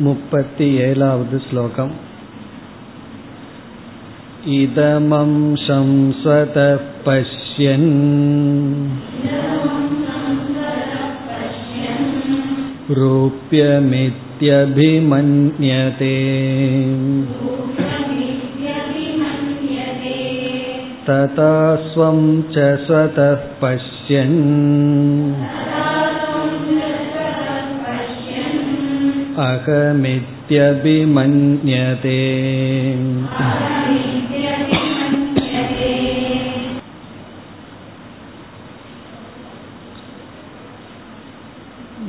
मुपति एलावद् श्लोकम् इदमंशं स्वतः पश्यन् रूप्यमित्यभिमन्यते तथा स्वं च स्वतः पश्यन् அகமித்யபிமன்யதே.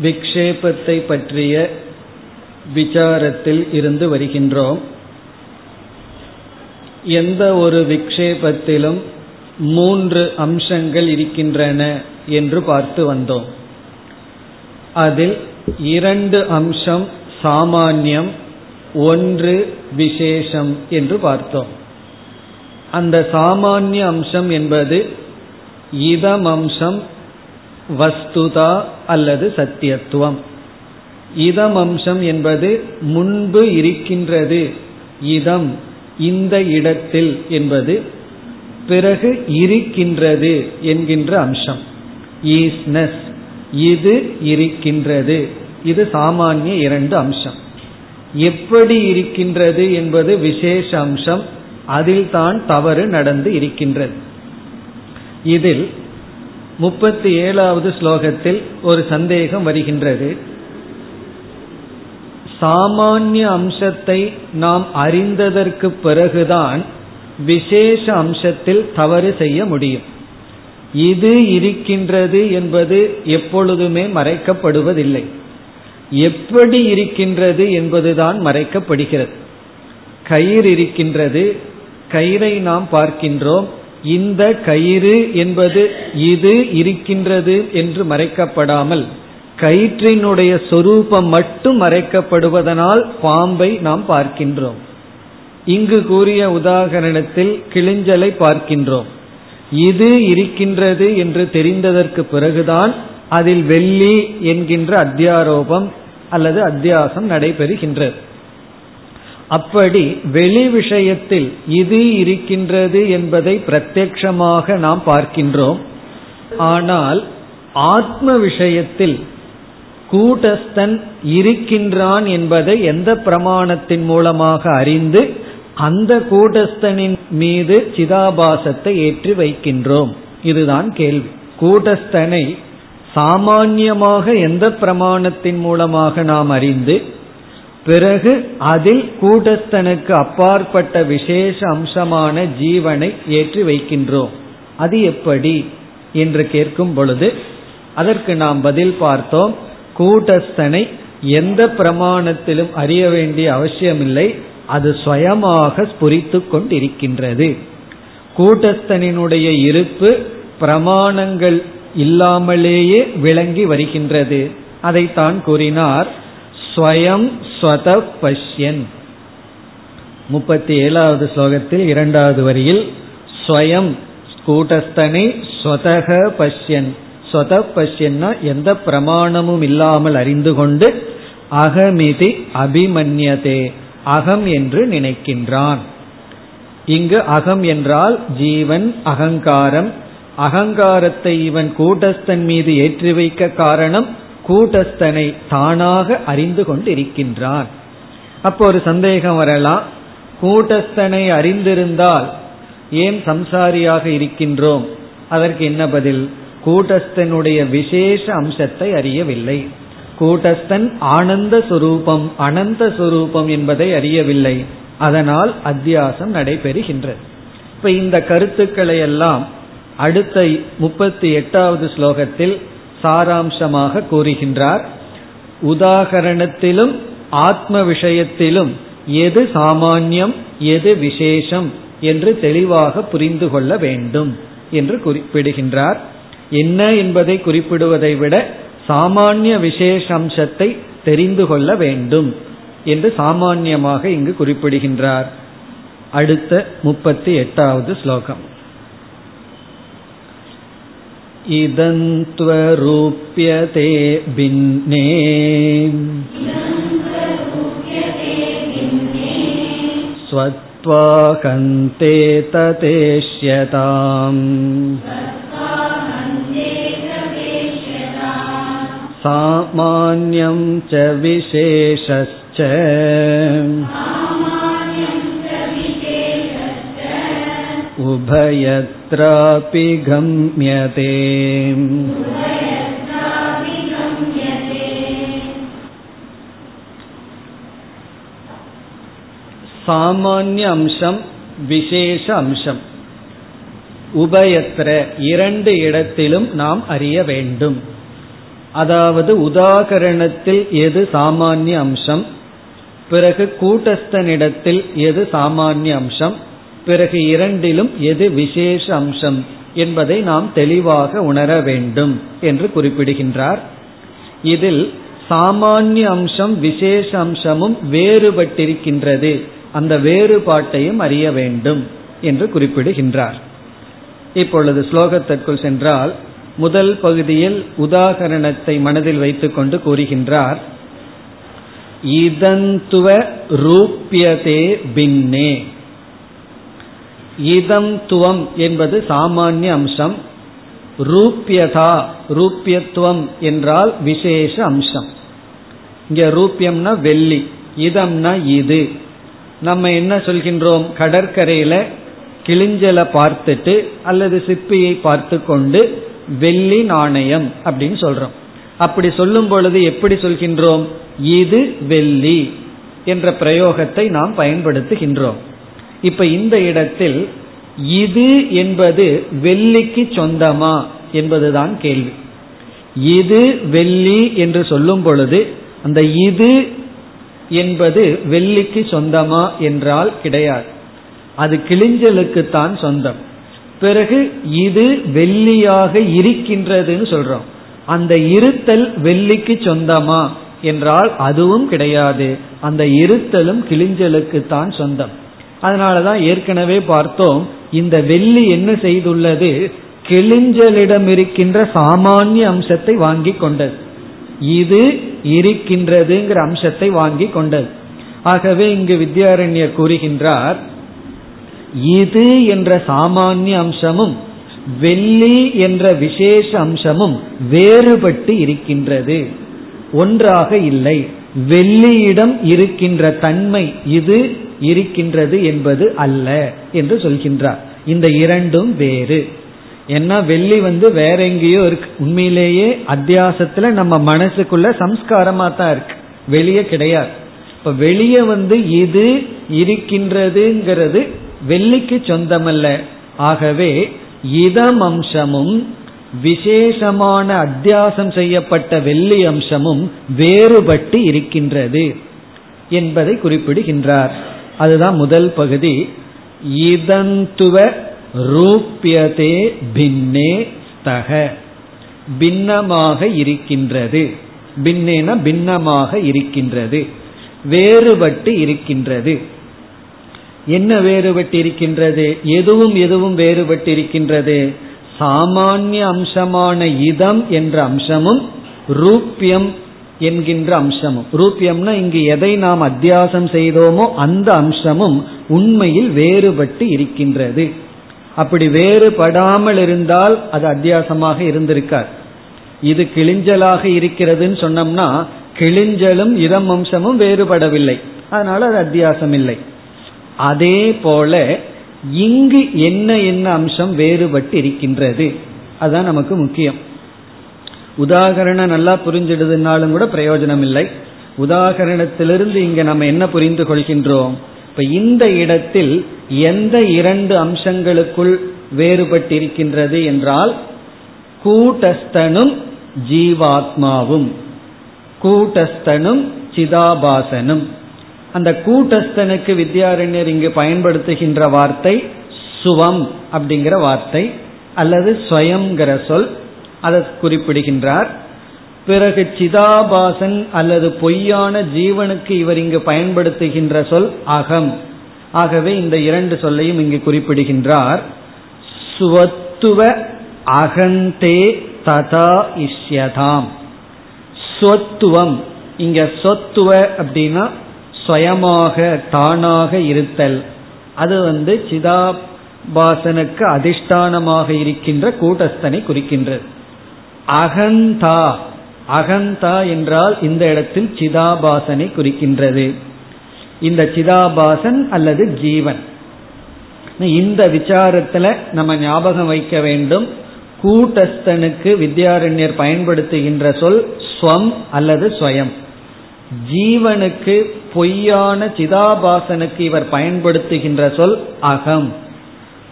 விக்ஷேபத்தை பற்றிய விசாரத்தில் இருந்து வருகின்றோம். எந்த ஒரு விக்ஷேபத்திலும் மூன்று அம்சங்கள் இருக்கின்றன என்று பார்த்து வந்தோம். அதில் இரண்டு அம்சம் சாமானியம் ஒன்று விசேஷம் என்று பார்த்தோம். அந்த சாமானிய அம்சம் என்பது இதம் அம்சம் வஸ்துதா அல்லது சத்தியத்துவம். இதம் அம்சம் என்பது முன்பு இருக்கின்றது. இதம் இந்த இடத்தில் என்பது பிறகு இருக்கின்றது என்கின்ற அம்சம். ஈஸ்னஸ் இது இருக்கின்றது. இது சாமானிய இரண்டு அம்சம். எப்படி இருக்கின்றது என்பது விசேஷ அம்சம். அதில் தான் தவறு நடந்து இருக்கின்றது. இதில் முப்பத்தி ஏழாவது ஸ்லோகத்தில் ஒரு சந்தேகம் வருகின்றது. சாமானிய அம்சத்தை நாம் அறிந்ததற்கு பிறகுதான் விசேஷ அம்சத்தில் தவறு செய்ய முடியும். இது இருக்கின்றது என்பது எப்பொழுதுமே மறைக்கப்படுவதில்லை. எப்படி இருக்கின்றது என்பதுதான் மறைக்கப்படுகிறது. கயிறு இருக்கின்றது கயிறை நாம் பார்க்கின்றோம். இந்த கயிறு என்பது இது இருக்கின்றது என்று மறைக்கப்படாமல் கயிற்றினுடைய சொரூபம் மட்டும் மறைக்கப்படுவதனால் பாம்பை நாம் பார்க்கின்றோம். இங்கு கூறிய உதாகரணத்தில் கிளிஞ்சலை பார்க்கின்றோம். இது இருக்கின்றது என்று தெரிந்ததற்கு பிறகுதான் அதில் வெள்ளி என்கின்ற அத்தியாரோபம் அல்லது அத்தியாசம் நடைபெறுகின்றது அப்படி வெளி விஷயத்தில் இது இருக்கின்றது என்பதை பிரத்யக்ஷமாக நாம் பார்க்கின்றோம். ஆனால் ஆத்ம விஷயத்தில் கூட்டஸ்தன் இருக்கின்றான் என்பதை எந்த பிரமாணத்தின் மூலமாக அறிந்து அந்த கூட்டஸ்தனின் மீது சிதாபாசத்தை ஏற்றி வைக்கின்றோம். இதுதான் கேள்வி. கூட்டஸ்தனை சாமான்யமாக எந்த பிரமாணத்தின் மூலமாக நாம் அறிந்து பிறகு அதில் கூட்டஸ்தனுக்கு அப்பாற்பட்ட விசேஷ அம்சமான ஜீவனை ஏற்றி வைக்கின்றோம். அது எப்படி? என்று கேட்கும் பொழுது அதற்கு நாம் பதில் பார்த்தோம். கூட்டஸ்தனை எந்த பிரமாணத்திலும் அறிய வேண்டிய அவசியமில்லை. அது சுயமாக புரித்து கொண்டிருக்கின்றது. கூட்டஸ்தனினுடைய இருப்பு பிரமாணங்கள் இல்லாமலேயே விளங்கி வருகின்றது. அதைத்தான் கூறினார் ஸ்வயம் ஸ்வத பஷ்யன். முப்பத்தி ஏழாவது ஸ்லோகத்தில் இரண்டாவது வரியில் ஸ்வயம் கூட்டஸ்தனை ஸ்வதக பஷ்யன். ஸ்வத பஷ்யன்னா எந்த பிரமாணமும் இல்லாமல் அறிந்து கொண்டு அகமிதி அபிமன்யதே அகம் என்று நினைக்கின்றான். இங்கு அகம் என்றால் ஜீவன் அகங்காரம் அகங்காரத்தை இவன் கூட்டஸ்தன் மீது ஏற்றி வைக்க காரணம் கூட்டஸ்தனை தானாக அறிந்து கொண்டிருக்கின்றான். அப்போ ஒரு சந்தேகம் வரலாம். கூட்டஸ்தனை அறிந்திருந்தால் ஏன் சம்சாரியாக இருக்கின்றோம்? அதற்கு என்ன பதில்? கூட்டஸ்தனுடைய விசேஷ அம்சத்தை அறியவில்லை. கூட்டஸ்தன் ஆனந்த சுரூபம் அனந்த சுரூபம் என்பதை அறியவில்லை. அதனால் அத்தியாசம் நடைபெறுகின்றது. இப்ப இந்த கருத்துக்களை எல்லாம் அடுத்த முப்பத்தி எட்டாவது ஸ்லோகத்தில் சாராம்சமாக கூறுகின்றார். உதாகரணத்திலும் ஆத்ம விஷயத்திலும் எது சாமான்யம் எது விசேஷம் என்று தெளிவாக புரிந்து கொள்ள வேண்டும் என்று குறிப்பிடுகின்றார். என்ன என்பதை குறிப்பிடுவதை விட சாமானிய விசேஷம்சத்தை தெரிந்து கொள்ள வேண்டும் என்று சாமான்யமாக இங்கு குறிப்பிடுகின்றார். அடுத்த முப்பத்தி எட்டாவது ஸ்லோகம். இதந்த்வरूप्यते भिन्ने स्वत्वाहन्ते ततेष्यताम् सामान्यं च विशेषश्च उभयत्रापि गम्यते சாமானிய அம்சம் விசேஷ அம்சம் உபயத்திர இரண்டு இடத்திலும் நாம் அறிய வேண்டும் அதாவது உதாகரணத்தில் எது சாமானிய அம்சம் பிறகு கூட்டஸ்தனிடத்தில் எது சாமானிய அம்சம் பிறகு இரண்டிலும் எது விசேஷ அம்சம் என்பதை நாம் தெளிவாக உணர வேண்டும் என்று குறிப்பிடுகின்றார். இதில் சாமானிய அம்சம் விசேஷ அம்சமும் வேறுபட்டிருக்கின்றது. அந்த வேறுபாட்டையும் அறிய வேண்டும் என்று குறிப்பிடுகின்றார். இப்பொழுது ஸ்லோகத்திற்குள் சென்றால் முதல் பகுதியில் உதாகரணத்தை மனதில் வைத்துக்கொண்டு கூறுகின்றார். இதந்துவ ரூபியதே பின்னே இதம் துவம் என்பது சாமானிய அம்சம். ரூபியதா ரூபியத்துவம் என்றால் விசேஷ அம்சம். இங்க ரூபியம்னா வெள்ளி இதம்னா இது. நம்ம என்ன சொல்கின்றோம்? கடற்கரையில கிளிஞ்சலை பார்த்துட்டு அல்லது சிப்பியை பார்த்து கொண்டு வெள்ளி நாணயம் அப்படின்னு சொல்றோம். அப்படி சொல்லும் பொழுது எப்படி சொல்கின்றோம்? இது வெள்ளி என்ற பிரயோகத்தை நாம் பயன்படுத்துகின்றோம். இப்ப இந்த இடத்தில் இது என்பது வெள்ளிக்கு சொந்தமா என்பதுதான் கேள்வி. இது வெள்ளி என்று சொல்லும் பொழுது அந்த இது என்பது வெள்ளிக்கு சொந்தமா என்றால் கிடையாது. அது கிளிஞ்சலுக்குத்தான் சொந்தம். பிறகு இது வெள்ளியாக இருக்கின்றதுன்னு சொல்றோம். அந்த இருத்தல் வெள்ளிக்கு சொந்தமா என்றால் அதுவும் கிடையாது. அந்த இருத்தலும் கிளிஞ்சலுக்கு தான் சொந்தம். அதனாலதான் ஏற்கனவே பார்த்தோம் இந்த வெள்ளி என்ன செய்துள்ளது? கிளிஞ்சலிடம் இருக்கின்ற சாமானிய அம்சத்தை வாங்கி கொண்டது. இது இருக்கின்றதுங்கிற அம்சத்தை வாங்கி கொண்டது. ஆகவே இங்கு வித்யாரண்யர் கூறுகின்றார் இது என்ற சாமானிய அம்சமும் வெள்ளி என்ற விசேஷ அம்சமும் வேறுபட்டு இருக்கின்றது. ஒன்றாக இல்லை. வெள்ளியிடம் இருக்கின்ற தன்மை இது இருக்கின்றது என்பது அல்ல என்று சொல்கின்றார். இந்த இரண்டும் வேறு. ஏன்னா வெள்ளி வந்து வேற எங்கேயோ இருக்கு. உண்மையிலேயே அத்தியாசத்துல நம்ம மனசுக்குள்ள சம்ஸ்காரமா தான் இருக்கு. வெளியே கிடையாது. இப்ப வெளியே வந்து இது இருக்கின்றதுங்கிறது வெள்ளிக்கு சொந்தமல்ல. ஆகவே இதம் அம்சமும் விசேஷமான அத்தியாசம் செய்யப்பட்ட வெள்ளி அம்சமும் வேறுபட்டு இருக்கின்றது என்பதை குறிப்பிடுகின்றார். அதுதான் முதல் பகுதி. இதந்துவ ரூபியதே பின்னே ஸ்தக. பின்னமாக இருக்கின்றது. பின்னேன பின்னமாக இருக்கின்றது. வேறுபட்டு இருக்கின்றது. என்ன வேறுபட்டு இருக்கின்றது? எதுவும் எதுவும் வேறுபட்டு இருக்கின்றது? சாமானிய அம்சமான இதம் என்ற அம்சமும் ரூபியம் என்கின்ற அம்சமும். ரூபியம்னா இங்கு எதை நாம் அத்தியாசம் செய்தோமோ அந்த அம்சமும் உண்மையில் வேறுபட்டு இருக்கின்றது. அப்படி வேறுபடாமல் இருந்தால் அது அத்தியாசமாக இருந்திருக்கார். இது கிழிஞ்சலாக இருக்கிறதுன்னு சொன்னோம்னா கிழிஞ்சலும் இதம் அம்சமும் வேறுபடவில்லை. அதனால அது அத்தியாசம் இல்லை அதே போல இங்கு என்ன என்ன அம்சம் வேறுபட்டு இருக்கின்றது. அதுதான் நமக்கு முக்கியம். உதாகரணம் நல்லா புரிஞ்சிடுதுனாலும் கூட பிரயோஜனம் இல்லை உதாகரணத்திலிருந்து இங்க நம்ம என்ன புரிந்து கொள்கின்றோம்? இப்ப இந்த இடத்தில் எந்த இரண்டு அம்சங்களுக்குள் வேறுபட்டிருக்கின்றது என்றால் கூட்டஸ்தனும் ஜீவாத்மாவும். கூட்டஸ்தனும் சிதாபாசனும். அந்த கூட்டஸ்தனுக்கு வித்யாரண்யர் இங்கு பயன்படுத்துகின்ற வார்த்தை சுவம் அப்படிங்கிற வார்த்தை அல்லது ஸ்வயம்ங்கிற சொல் அதை குறிப்பிடுகின்றார். பிறகு சிதாபாசன் அல்லது பொய்யான ஜீவனுக்கு இவர் இங்கு பயன்படுத்துகின்ற சொல் அகம். ஆகவே இந்த இரண்டு சொல்லையும் இங்கு குறிப்பிடுகின்றார். சுவத்துவ அகந்தே ததா இஷ்யதாம். சொத்துவம் இங்க சொத்துவ அப்படின்னா சுயமாக தானாக இருத்தல். அது வந்து சிதாபாசனுக்கு அதிஷ்டானமாக இருக்கின்ற கூட்டஸ்தனை குறிக்கின்றது. அகந்தா. அகந்தா என்றால் இந்த இடத்தில் சிதாபாசனை குறிக்கின்றது. இந்த சிதாபாசன் அல்லது ஜீவன். இந்த விசாரத்துல நம்ம ஞாபகம் வைக்க வேண்டும். கூட்டஸ்தனுக்கு வித்யாரண்யர் பயன்படுத்துகின்ற சொல் ஸ்வம் அல்லது ஸ்வயம். ஜீவனுக்கு பொய்யான சிதாபாசனுக்கு இவர் பயன்படுத்துகின்ற சொல் அகம்.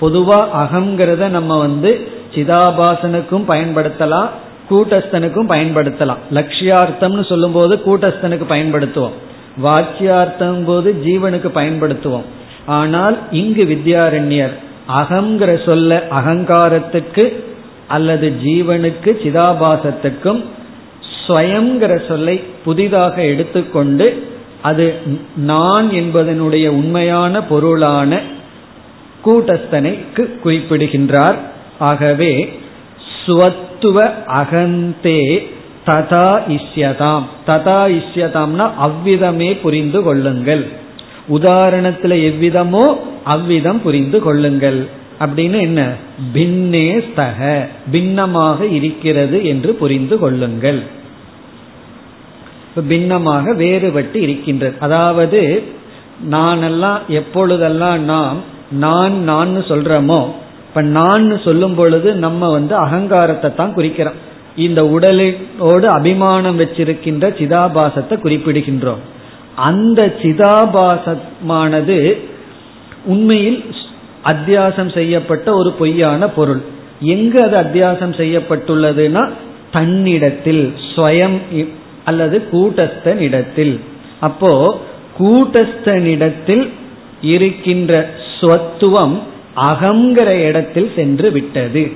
பொதுவா அகங்கிறத நம்ம வந்து சிதாபாசனுக்கும் பயன்படுத்தலாம் கூட்டஸ்தனுக்கும் பயன்படுத்தலாம். லட்சியார்த்தம்னு சொல்லும் போது கூட்டஸ்தனுக்கு பயன்படுத்துவோம். வாக்கியார்த்தம் போது ஜீவனுக்கு பயன்படுத்துவோம். ஆனால் இங்கு வித்யாரண்யர் அகங்கிற சொல்ல அகங்காரத்துக்கு அல்லது ஜீவனுக்கு சிதாபாசத்துக்கும் ஸ்வயங்கிற சொல்லை புதிதாக எடுத்துக்கொண்டு அது நான் என்பதனுடைய உண்மையான பொருளான கூட்டஸ்தனைக்கு குறிப்பிடுகின்றார். ஆகவே ஸ்வத்துவ அகந்தே ததா இஷ்யதாம். ததா இஷ்யதாம்னா அவ்விதமே புரிந்து கொள்ளுங்கள். உதாரணத்துல எவ்விதமோ அவ்விதம் புரிந்து கொள்ளுங்கள். அப்படின்னு என்ன? பின்னே ஸ்தக பின்னமாக இருக்கிறது என்று புரிந்து கொள்ளுங்கள். பின்னமாக வேறுபட்டு இருக்கின்றது. அதாவது நானெல்லாம் எப்பொழுதெல்லாம் நாம் நான் நான் சொல்றோமோ இப்ப நான் சொல்லும் பொழுது நம்ம வந்து அகங்காரத்தை தான் குறிக்கிறோம். இந்த உடலோடு அபிமானம் வச்சிருக்கின்ற சிதாபாசத்தை குறிப்பிடுகின்றோம். அந்த சிதாபாசமானது உண்மையில் அத்தியாசம் செய்யப்பட்ட ஒரு பொய்யான பொருள். எங்கு அது அத்தியாசம் செய்யப்பட்டுள்ளதுன்னா தன்னிடத்தில் ஸ்வயம் அல்லது கூட்டஸ்தனிடத்தில். அப்போ கூட்டஸ்தனிடத்தில் இருக்கின்ற ஸ்வத்துவம் அகங்கிற இடத்தில் சென்று விட்டது.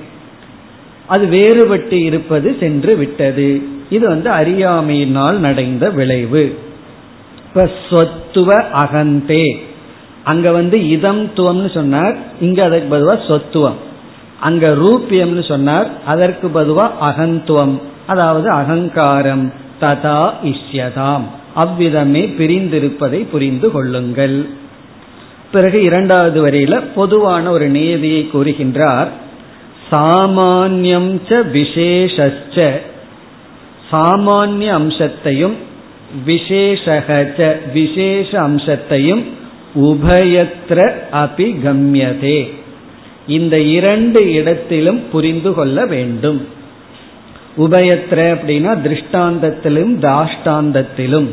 அது வேறுபட்டு இருப்பது சென்று விட்டது. இது வந்து அறியாமையினால் நடைந்த விளைவு. இப்ப சொத்துவ அகந்தே. அங்க வந்து இதம் துவம்னு சொன்னார். இங்க அதற்கு பதுவா சொத்துவம். அங்க ரூபியம்னு சொன்னார். அதற்கு பதுவா அகந்துவம். அதாவது அகங்காரம். ததா இஷ்யதாம். அவ்விதமே பிரிந்திருப்பதை புரிந்து கொள்ளுங்கள். பிறகு இரண்டாவது வரியில பொதுவான ஒரு நியதியை கூறுகின்றார். சாமானியம் ச விசேஷ சாமானிய அம்சத்தையும் விசேஷகச்ச விசேஷ அம்சத்தையும் உபயத்திர அபிகம்யதே. இந்த இரண்டு இடத்திலும் புரிந்து கொள்ள வேண்டும். உபயத்திர அப்படின்னா திருஷ்டாந்தத்திலும் தாஷ்டாந்தத்திலும்.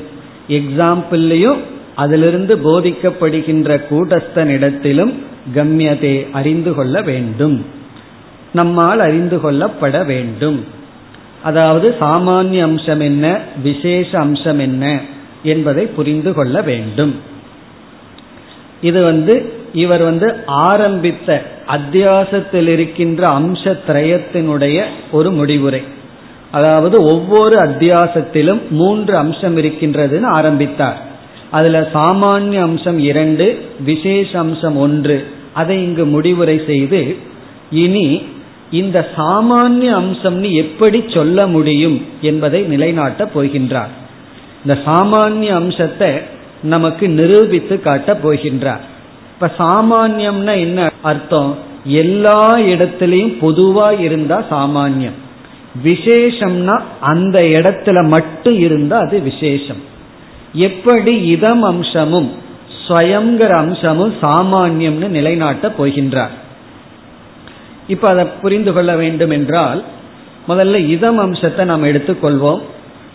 எக்ஸாம்பிள்லையும் அதிலிருந்து போதிக்கப்படுகின்ற கூட்டஸ்தனிடத்திலும் கம்யதே அறிந்து கொள்ள வேண்டும். நம்மால் அறிந்து கொள்ளப்பட வேண்டும். அதாவது சாமானிய அம்சம் என்ன விசேஷ அம்சம் என்ன என்பதை புரிந்து கொள்ள வேண்டும். இது வந்து இவர் வந்து ஆரம்பித்த அத்தியாசத்தில் இருக்கின்ற அம்ச திரயத்தினுடைய ஒரு முடிவுரை. அதாவது ஒவ்வொரு அத்தியாசத்திலும் மூன்று அம்சம் இருக்கின்றதுன்னு ஆரம்பித்தார். அதுல சாமானிய அம்சம் இரண்டு விசேஷ அம்சம் ஒன்று. அதை இங்கு முடிவுரை செய்து இனி இந்த சாமானிய அம்சம்னு எப்படி சொல்ல முடியும் என்பதை நிலைநாட்டப் போகின்றார். இந்த சாமானிய அம்சத்தை நமக்கு நிரூபித்து காட்டப் போகின்றார். இப்ப சாமானியம்னா என்ன அர்த்தம்? எல்லா இடத்திலையும் பொதுவா இருந்தா சாமானியம். விசேஷம்னா அந்த இடத்துல மட்டும் இருந்தா அது விசேஷம். எப்படி இதம் அம்சமும் ஸ்வயங்கிற அம்சமும் சாமானியம்னு நிலைநாட்ட போகின்றார். இப்ப அதை புரிந்து கொள்ள வேண்டும் என்றால் முதல்ல இதம் அம்சத்தை நாம் எடுத்துக்கொள்வோம்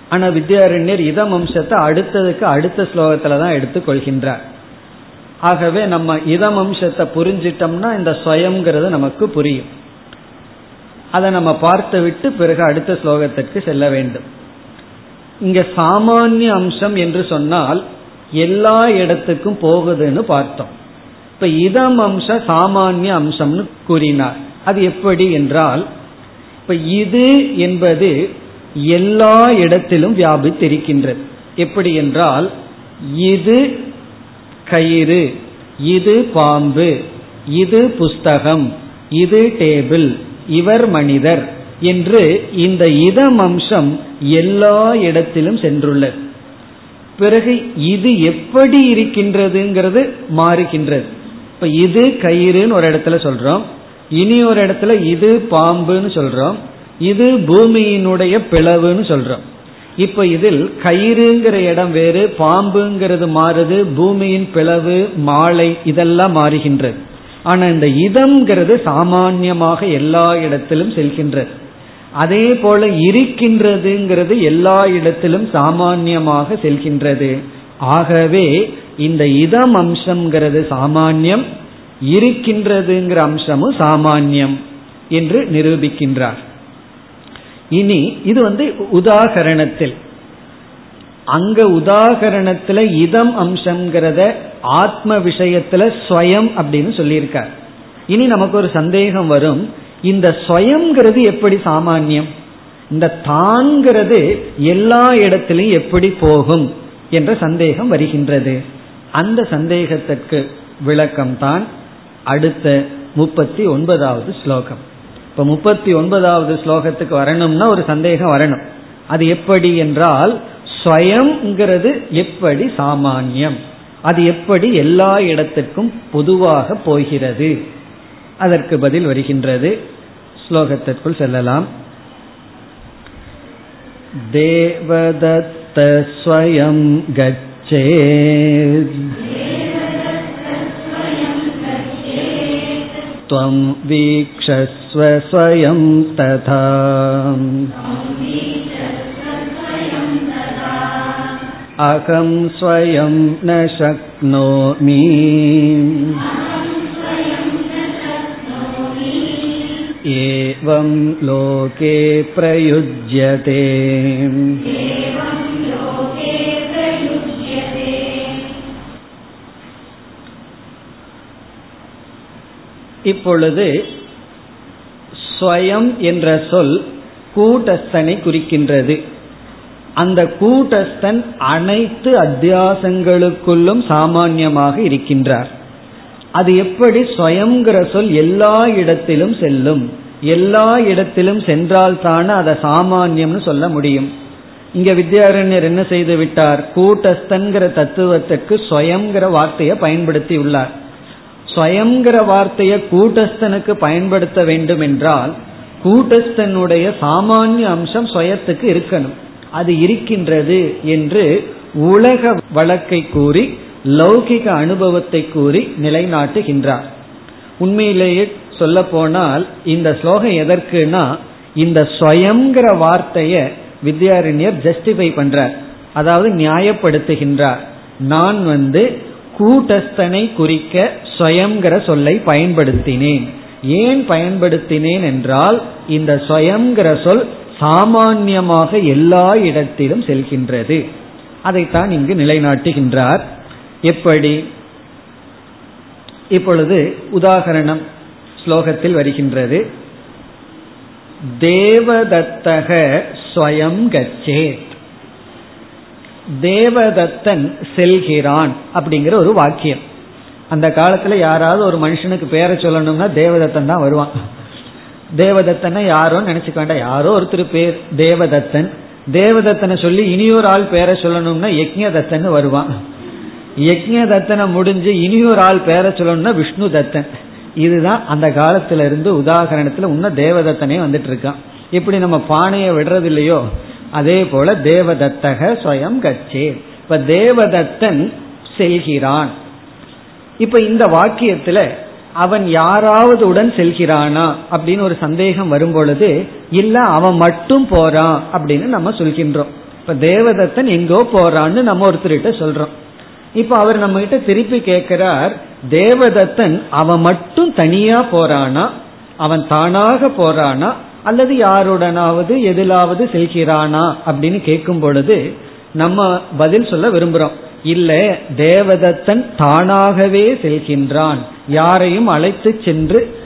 ஆனா வித்யாரண்யர் இதம் அம்சத்தை அடுத்ததுக்கு அடுத்த ஸ்லோகத்துல தான் எடுத்துக்கொள்கின்றார் ஆகவே நம்ம இதம் அம்சத்தை புரிஞ்சிட்டோம்னா இந்த ஸ்வயம்ங்கிறது நமக்கு புரியும். அதை நம்ம பார்த்து விட்டு பிறகு அடுத்த ஸ்லோகத்திற்கு செல்ல வேண்டும். இங்க சாமானிய அம்சம் என்று சொன்னால் எல்லா இடத்துக்கும் போகுதுன்னு பார்த்தோம். இப்ப இதம் அம்ச சாமானிய அம்சம்னு கூறினார். அது எப்படி என்றால் இப்ப இது என்பது எல்லா இடத்திலும் வியாபித்திருக்கின்றது. எப்படி என்றால் இது கயிறு இது பாம்பு இது புஸ்தகம் இது டேபிள் இவர் மனிதர். என்று இந்த இதம் அம்சம் எல்லா இடத்திலும் சென்றுள்ளது. பிறகு இது எப்படி இருக்கின்றதுங்கிறது மாறுகின்றது. இப்ப இது கயிறுன்னு ஒரு இடத்துல சொல்றோம். இனி ஒரு இடத்துல இது பாம்புன்னு சொல்றோம். இது பூமியினுடைய பிளவுன்னு சொல்றோம். இப்ப இதில் கயிறுங்கிற இடம் வேறு பாம்புங்கிறது மாறுது பூமியின் பிளவு மாலை இதெல்லாம் மாறுகின்றது. ஆனா இந்த இதம்ங்கிறது சாமான்யமாக எல்லா இடத்திலும் செல்கின்றது. அதே போல இருக்கின்றதுங்கிறது எல்லா இடத்திலும் சாமான்யமாக செல்கின்றது. ஆகவே இந்த இதம் அம்சம்ங்கிறது சாமான்யம் இருக்கின்றதுங்கிற அம்சமும் சாமான்யம் என்று நிரூபிக்கின்றார். இனி இது வந்து உதாகரணத்தில். அங்க உதாகரணத்துல இதம் அம்சம்ங்கிறத ஆத்ம விஷயத்துல ஸ்வயம் அப்படின்னு சொல்லியிருக்கார். இனி நமக்கு ஒரு சந்தேகம் வரும். இந்த ஸ்வயம்ங்கிறது எப்படி சாமானியம்? இந்த தான்கிறது எல்லா இடத்திலையும் எப்படி போகும் என்ற சந்தேகம் வருகின்றது. அந்த சந்தேகத்திற்கு விளக்கம்தான் அடுத்த முப்பத்தி ஒன்பதாவது ஸ்லோகம். இப்ப முப்பத்தி ஒன்பதாவது ஸ்லோகத்துக்கு வரணும்னா ஒரு சந்தேகம் வரணும். அது எப்படி என்றால் ஸ்வயம்ங்கிறது எப்படி சாமானியம்? அது எப்படி எல்லா இடத்துக்கும் பொதுவாக போகிறது? அதற்கு பதில் வருகின்றது. ஸ்லோகத்திற்குள் செல்லலாம் தேவதத்த ஸ்வயம் கச்சே त्वं वीक्षस्व स्वयं तथा अहं स्वयं न शक्नोमि एवं लोके प्रयुज्यते இப்பொழுது ஸ்வயம் என்ற சொல் கூட்டஸ்தனை குறிக்கின்றது அந்த கூட்டஸ்தன் அனைத்து அத்தியாசங்களுக்குள்ளும் சாமான்யமாக இருக்கின்றார் அது எப்படி ஸ்வயங்கிற சொல் எல்லா இடத்திலும் செல்லும் எல்லா இடத்திலும் சென்றால் தானே அதை சாமான்யம்னு சொல்ல முடியும். இங்க வித்யாரண்யர் என்ன செய்து விட்டார்? கூட்டஸ்தன்கிற தத்துவத்துக்கு ஸ்வயங்கிற வார்த்தையை பயன்படுத்தி உள்ளார். ஸ்வயங்கிற வார்த்தையை கூட்டஸ்தனுக்கு பயன்படுத்த வேண்டும் என்றால் கூட்டஸ்தனுடைய சாமானிய அம்சம் ஸ்வயத்துக்கு இருக்கணும். அது இருக்கின்றது என்று உலக வழக்கை கூறி லௌகிக அனுபவத்தை கூறி நிலைநாட்டுகின்றார். உண்மையிலேயே சொல்ல போனால் இந்த ஸ்லோகம் எதற்குனா இந்த ஸ்வயங்கிற வார்த்தைய வித்யாரண்யர் ஜஸ்டிஃபை பண்றார். அதாவது நியாயப்படுத்துகின்றார். நான் வந்து கூட்டஸ்தனை குறிக்க ஸ்வயங்கிற சொல்லை பயன்படுத்தினேன். ஏன் பயன்படுத்தினேன் என்றால் இந்த ஸ்வயங்கிற சொல் சாமான்யமாக எல்லா இடத்திலும் செல்கின்றது. அதைத்தான் இங்கு நிலைநாட்டுகின்றார். எப்படி? இப்பொழுது உதாகரணம் ஸ்லோகத்தில் வருகின்றது. தேவதத்தக ஸ்வயம் கச்சேத். தேவதத்தன் செல்கிறான் அப்படிங்கிற ஒரு வாக்கியம். அந்த காலத்துல யாராவது ஒரு மனுஷனுக்கு பேரை சொல்லணும்னா தேவதத்தன் தான் வருவான். தேவதத்தனை யாரோ நினைச்சுக்க வேண்டாம். யாரோ ஒருத்தர் பேர் தேவதத்தன். தேவதத்தனை சொல்லி இனியொரு ஆள் பேரை சொல்லணும்னா யக்ஞதத்தன் வருவான். யக்ஞதத்தனை முடிஞ்சு இனியொரு ஆள் பேரை சொல்லணும்னா விஷ்ணு தத்தன் இதுதான் அந்த காலத்துல இருந்து உதாகரணத்துல இன்னும் தேவதத்தனே வந்துட்டு இருக்கான் இப்படி நம்ம பானையை விடுறது இல்லையோ அதே போல தேவதத்தக ஸ்வயம் கச்சே. இப்ப தேவதத்தன் செல்கிறான். இப்ப இந்த வாக்கியத்துல அவன் யாராவது உடன் செல்கிறானா அப்படின்னு ஒரு சந்தேகம் வரும் பொழுது இல்ல அவன் மட்டும் போறான் அப்படின்னு நம்ம சொல்கின்றோம். இப்ப தேவதத்தன் எங்கோ போறான்னு நம்ம ஒருத்தர்கிட்ட சொல்றோம். இப்ப அவர் நம்ம கிட்ட திருப்பி கேட்கிறார் தேவதத்தன் அவன் மட்டும் தனியா போறானா? அவன் தானாக போறானா? அல்லது யாருடனாவது எதிலாவது செல்கிறானா? அப்படின்னு கேட்கும் பொழுது நம்ம பதில் சொல்ல விரும்புறோம். இல்ல தேவதத்தன் தானாகவே செல்கின்றான். யாரையும் அழைத்து சென்று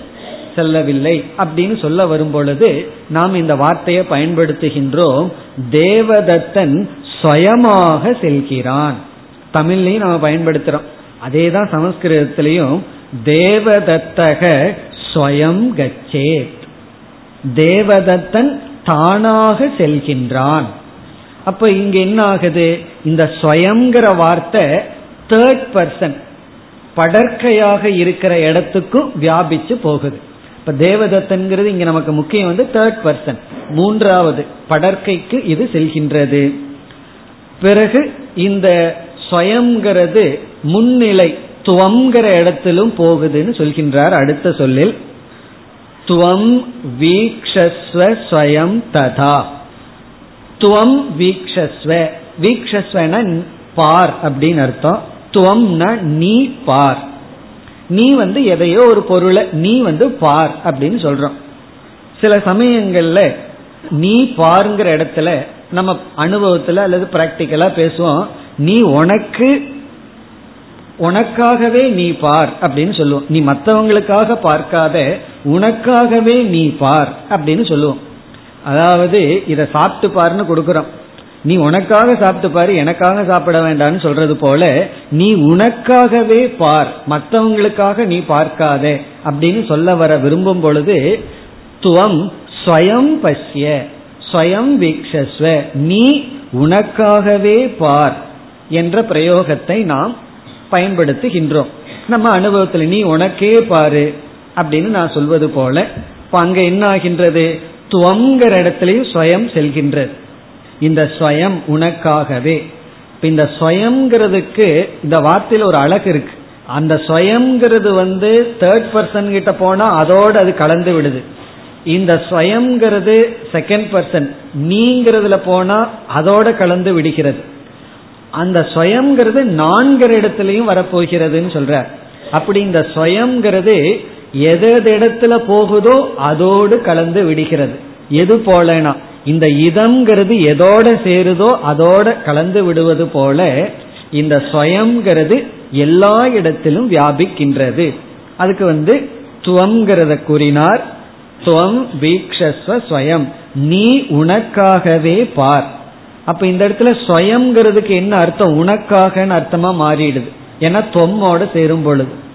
செல்லவில்லை அப்படின்னு சொல்ல வரும் பொழுது நாம் இந்த வார்த்தையை பயன்படுத்துகின்றோம். தேவதத்தன் சுயமாக செல்கிறான். தமிழ்லையும் நாம் பயன்படுத்துறோம். அதே தான் சமஸ்கிருதத்திலையும் தேவதத்தக ஸ்வயம் கச்சேத். தேவதத்தன் தானாக செல்கின்றான். அப்ப இங்க என்ன ஆகுது இந்த ஸ்வயங்கிற வார்த்தை தேர்ட் பர்சன் படற்கையாக இருக்கிற இடத்துக்கும் வியாபிச்சு போகுது. இப்ப தேவதத்தன்கிறது இங்க நமக்கு முக்கியம் வந்து தேர்ட் பர்சன் மூன்றாவது படற்கைக்கு இது செல்கின்றது. பிறகு இந்த ஸ்வயங்கிறது முன்னிலை துவங்கிற இடத்திலும் போகுதுன்னு சொல்கின்றார் அடுத்த சொல்லில். துவம் வீக்ஷஸ்வ ஸ்வயம் ததா. துவம் வீக்ஷஸ்வ. வீக்ஷஸ்வன பார் அப்படின்னு அர்த்தம். துவம்னா நீ பார். நீ வந்து எதையோ ஒரு பொருளை நீ வந்து பார் அப்படின்னு சொல்றோம். சில சமயங்கள்ல நீ பாருங்கிற இடத்துல நம்ம அனுபவத்துல அல்லது பிராக்டிக்கலா பேசுவோம். நீ உனக்கு உனக்காகவே நீ பார் அப்படின்னு சொல்லுவோம். நீ மற்றவங்களுக்காக பார்க்காத உனக்காகவே நீ பார் அப்படின்னு சொல்லுவோம். அதாவது இதை சாப்பிட்டு பாருன்னு கொடுக்குறோம். நீ உனக்காக சாப்பிட்டு பாரு எனக்காக சாப்பிட வேண்டாம்னு சொல்றது போல நீ உனக்காகவே பார் மற்றவங்களுக்காக நீ பார்க்காத அப்படின்னு சொல்ல வர விரும்பும் பொழுது துவம் ஸ்வயம் பசிய ஸ்வயம் வீக்ஷஸ்வ நீ உனக்காகவே பார் என்ற பிரயோகத்தை நாம் பயன்படுத்துகின்றோம். நம்ம அனுபவத்தில் நீ உனக்கே பாரு அப்படின்னு நான் சொல்வது போல இப்ப அங்க என்ன ஆகின்றது துவங்கிற இடத்துலயும் ஸ்வயம் செல்கின்றது. இந்த ஸ்வயம் உனக்காகவே. இந்த ஸ்வயம்ங்கிறதுக்கு இந்த வார்த்தையில் ஒரு அழகு இருக்கு. அந்த ஸ்வயம்ங்கிறது வந்து தேர்ட் பர்சன் கிட்ட போனா அதோடு அது கலந்து விடுது. இந்த ஸ்வயம்ங்கிறது செகண்ட் பர்சன் நீங்கிறதுல போனா அதோட கலந்து விடுகிறது. அந்த ஸ்வயம்ங்கிறது நான்கிற இடத்துலயும் வரப்போகிறதுன்னு சொல்ற. அப்படி இந்த ஸ்வயம்ங்கிறது எது இடத்துல போகுதோ அதோடு கலந்து விடுகிறது. எது போலனா? இந்த இதம்ங்கிறது எதோட சேருதோ அதோட கலந்து விடுவது போல இந்த ஸ்வயம்ங்கிறது எல்லா இடத்திலும் வியாபிக்கின்றது. அதுக்கு வந்து துவங்கிறத கூறினார். துவம் வீக்ஷஸ்வ ஸ்வயம். நீ உனக்காகவே பார். அப்ப இந்த இடத்துல ஸ்வயம்ங்கிறதுக்கு என்ன அர்த்தம்? உனக்காக அர்த்தமா மாறிடுது. ஏன்னா தொம்மோட சேரும் பொழுது.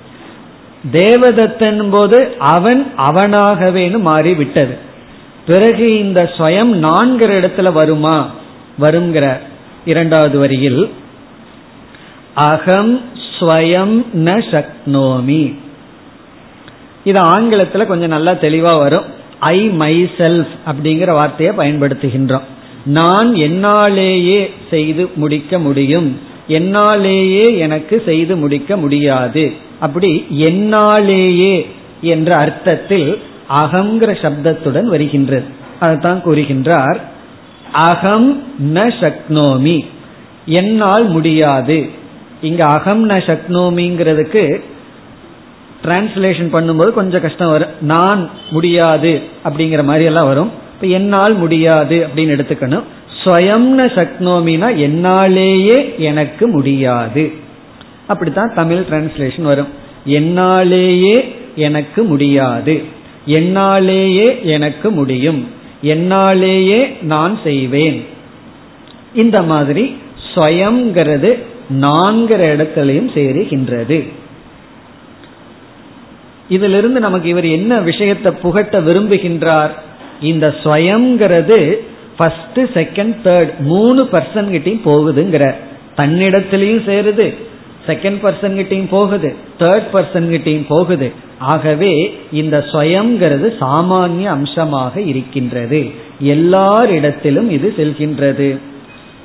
தேவதத்தன் போது அவன் அவனாகவேன்னு மாறி விட்டது பிறகு இந்த ஸ்வயம் நான்கிற இடத்துல வருமா? வருங்கிற இரண்டாவது வரியில் அகம் ஸ்வயம் ந சக்னோமி. இது ஆங்கிலத்தில் கொஞ்சம் நல்லா தெளிவாக வரும். ஐ மை செல்ஃப் அப்படிங்கிற வார்த்தையை பயன்படுத்துகின்றோம். நான் என்னாலேயே செய்து முடிக்க முடியும். என்னாலேயே எனக்கு செய்து முடிக்க முடியாது. அப்படி என்னாலேயே என்ற அர்த்தத்தில் அகங்கிற சப்தத்துடன் வருகின்றது. அதுதான் கூறுகின்றார். அகம் ந சக்னோமி. என்னால் முடியாது. இங்க அகம் ந சக்னோமிங்கிறதுக்கு டிரான்ஸ்லேஷன் பண்ணும்போது கொஞ்சம் கஷ்டம் வரும். நான் முடியாது அப்படிங்கிற மாதிரி எல்லாம் வரும். இப்ப என்னால் முடியாது அப்படின்னு எடுத்துக்கணும். ஸ்வயம்ன சக்னோமினா என்னாலேயே எனக்கு முடியாது. அப்படித்தான் தமிழ் டிரான்ஸ்லேஷன் வரும். என்னாலேயே எனக்கு முடியாது. என்னாலேயே எனக்கு முடியும். என்னாலேயே நான் செய்வேன். இந்த மாதிரி ஸ்வயம்ங்கிறது நான்கிற இடத்திலையும் சேருகின்றது. இதிலிருந்து நமக்கு இவர் என்ன விஷயத்தை புகட்ட விரும்புகின்றார்? இந்த ஸ்வயம்ங்கிறது ஃபர்ஸ்ட் செகண்ட் தேர்ட் மூணு பர்சன் கிட்டையும் போகுதுங்கிற. தன்னிடத்திலையும் சேருது. செகண்ட் பர்சன் கிட்டையும் போகுது. தேர்ட் பர்சன் கிட்டையும் போகுது. ஆகவே இந்த ஸ்வயம்ங்கிறது சாமானிய அம்சமாக இருக்கின்றது. எல்லாரிடத்திலும் இது செல்கின்றது.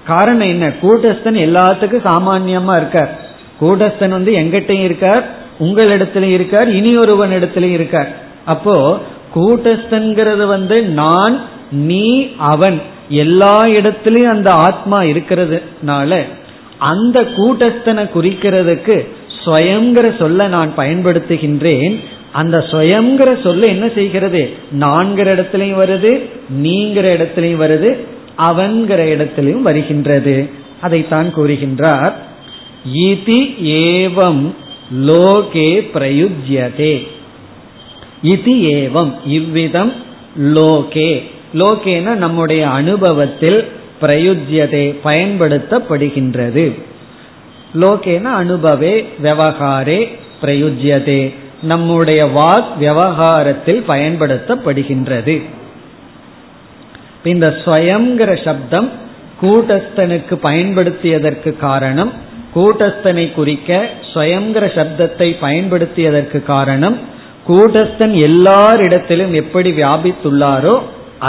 காரணம் என்ன? கூட்டஸ்தன் எல்லாத்துக்கும் சாமான்யமா இருக்கார். கூட்டஸ்தன் வந்து எங்கிட்டையும் இருக்கார் உங்களிடத்திலும் இருக்கார் இனி ஒருவன் இடத்திலும் இருக்கார். அப்போ கூட்டஸ்தன்கிறது வந்து நான் நீ அவன். எல்லா இடத்திலையும் அந்த ஆத்மா இருக்கிறதுனால அந்த கூட்டஸ்தனை குறிக்கிறதுக்கு ஸ்வயங்கிற சொல்ல நான் பயன்படுத்துகின்றேன். அந்த ஸ்வயங்கிற சொல்ல என்ன செய்கிறது? நான்கிற இடத்திலையும் வருது நீங்கிற இடத்திலையும் வருது அவன்கிற இடத்திலையும் வருகின்றது. அதைத்தான் கூறுகின்றார். இதி ஏவம் லோகே பிரயுஜ்யதே. இது ஏவம் இவ்விதம் லோகே லோகேன நம்முடைய அனுபவத்தில் பிரயுஜ்யதே பயன்படுத்தப்படுகின்றது. லோகேன அனுபவே விவகாரே பிரயுஜ்யதே நம்முடைய வாக் விவகாரத்தில் பயன்படுத்தப்படுகின்றது. இந்த ஸ்வயங்கிற சப்தம் கூட்டஸ்தனுக்கு பயன்படுத்தியதற்கு காரணம் கூட்டஸ்தனை குறிக்க ஸ்வயங்கிற சப்தத்தை பயன்படுத்தியதற்கு காரணம் கூட்டஸ்தன் எல்லாரிடத்திலும் எப்படி வியாபித்துள்ளாரோ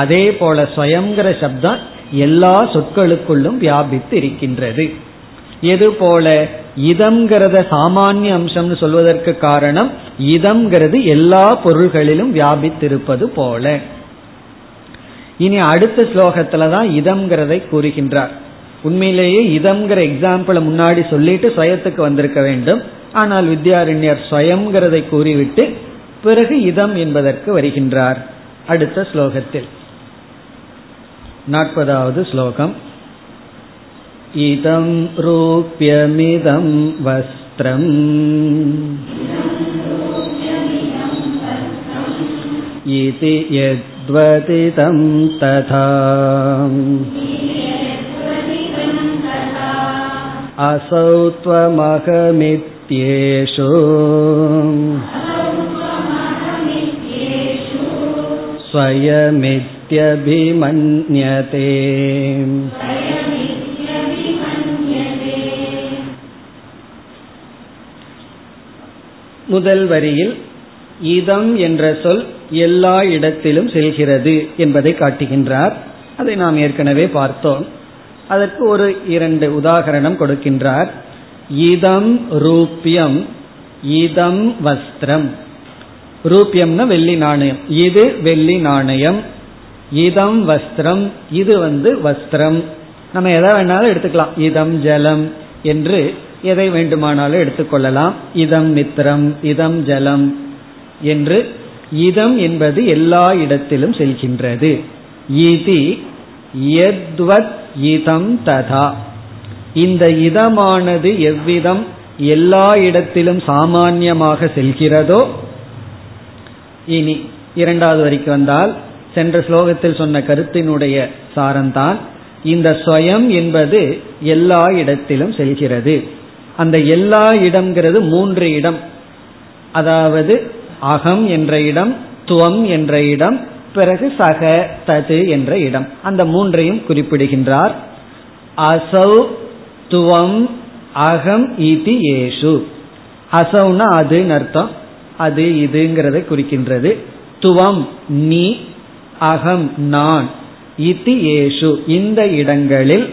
அதே போல ஸ்வயங்கிற சப்தம் எல்லா சொற்களுக்குள்ளும் வியாபித்து இருக்கின்றது எது போல இதம்ங்கிறத சாமானிய அம்சம்னு சொல்வதற்கு காரணம் இதம்ங்கிறது எல்லா பொருள்களிலும் வியாபித்திருப்பது போல. இனி அடுத்த ஸ்லோகத்துல தான் இதம்ங்கிறதை கூறுகின்றார். உண்மையிலேயே இதம்ங்கிற எக்ஸாம்பிளை முன்னாடி சொல்லிட்டு சுயத்துக்கு வந்திருக்க வேண்டும். ஆனால் வித்யாரண்யர் ஸ்வயம்ங்கிறதை கூறிவிட்டு பிறகு இதம் என்பதற்கு வருகின்றார் அடுத்த ஸ்லோகத்தில் நாற்பதாவது ஸ்லோகம் இதம் ரூபியமிதம் வஸ்திரம் इति यद्वदितं तथा असौ त्वमहमित्येषु स्वयमित्यभिमन्यते முதல் வரியில் இதம் என்ற சொல் எல்லா இடத்திலும் செல்கிறது என்பதை காட்டுகின்றார் அதை நாம் ஏற்கனவே பார்த்தோம் அதற்கு ஒரு இரண்டு உதாகரணம் கொடுக்கின்றார் இதம் ரூபியம் இதம் வஸ்திரம் ரூபியம்னா வெள்ளி நாணயம். இது வெள்ளி நாணயம். இதம் வஸ்திரம். இது வந்து வஸ்திரம். நம்ம எதை வேணாலும் எடுத்துக்கலாம். இதம் ஜலம் என்று எதை வேண்டுமானாலும் எடுத்துக்கொள்ளலாம். இதம் மித்திரம் இதம் ஜலம் என்று. இதம் என்பது எல்லா இடத்திலும் செல்கின்றது. இதி எத்வத் இதம் ததா. இந்த இதமானது எவ்விதம் எல்லா இடத்திலும் சாமான்யமாக செல்கிறதோ இனி இரண்டாவது வரைக்கு வந்தால் சென்ற ஸ்லோகத்தில் சொன்ன கருத்தினுடைய சாரம்தான் இந்த ஸ்வயம் என்பது எல்லா இடத்திலும் செல்கிறது. அந்த எல்லா இடம்ங்கிறது மூன்று இடம். அதாவது அகம் என்ற இடம் துவம் என்ற இடம் பிறகு சக தது என்ற இடம். அந்த மூன்றையும் குறிப்பிடுகின்றார். அசௌ துவம் அகம் இதி ஏஷு. அசௌனா அதுன்னு அர்த்தம். அது இதுங்கிறத குறிக்கின்றது. துவம் நீ அகம் நான் இதி ஏஷு. இந்த இடங்களில்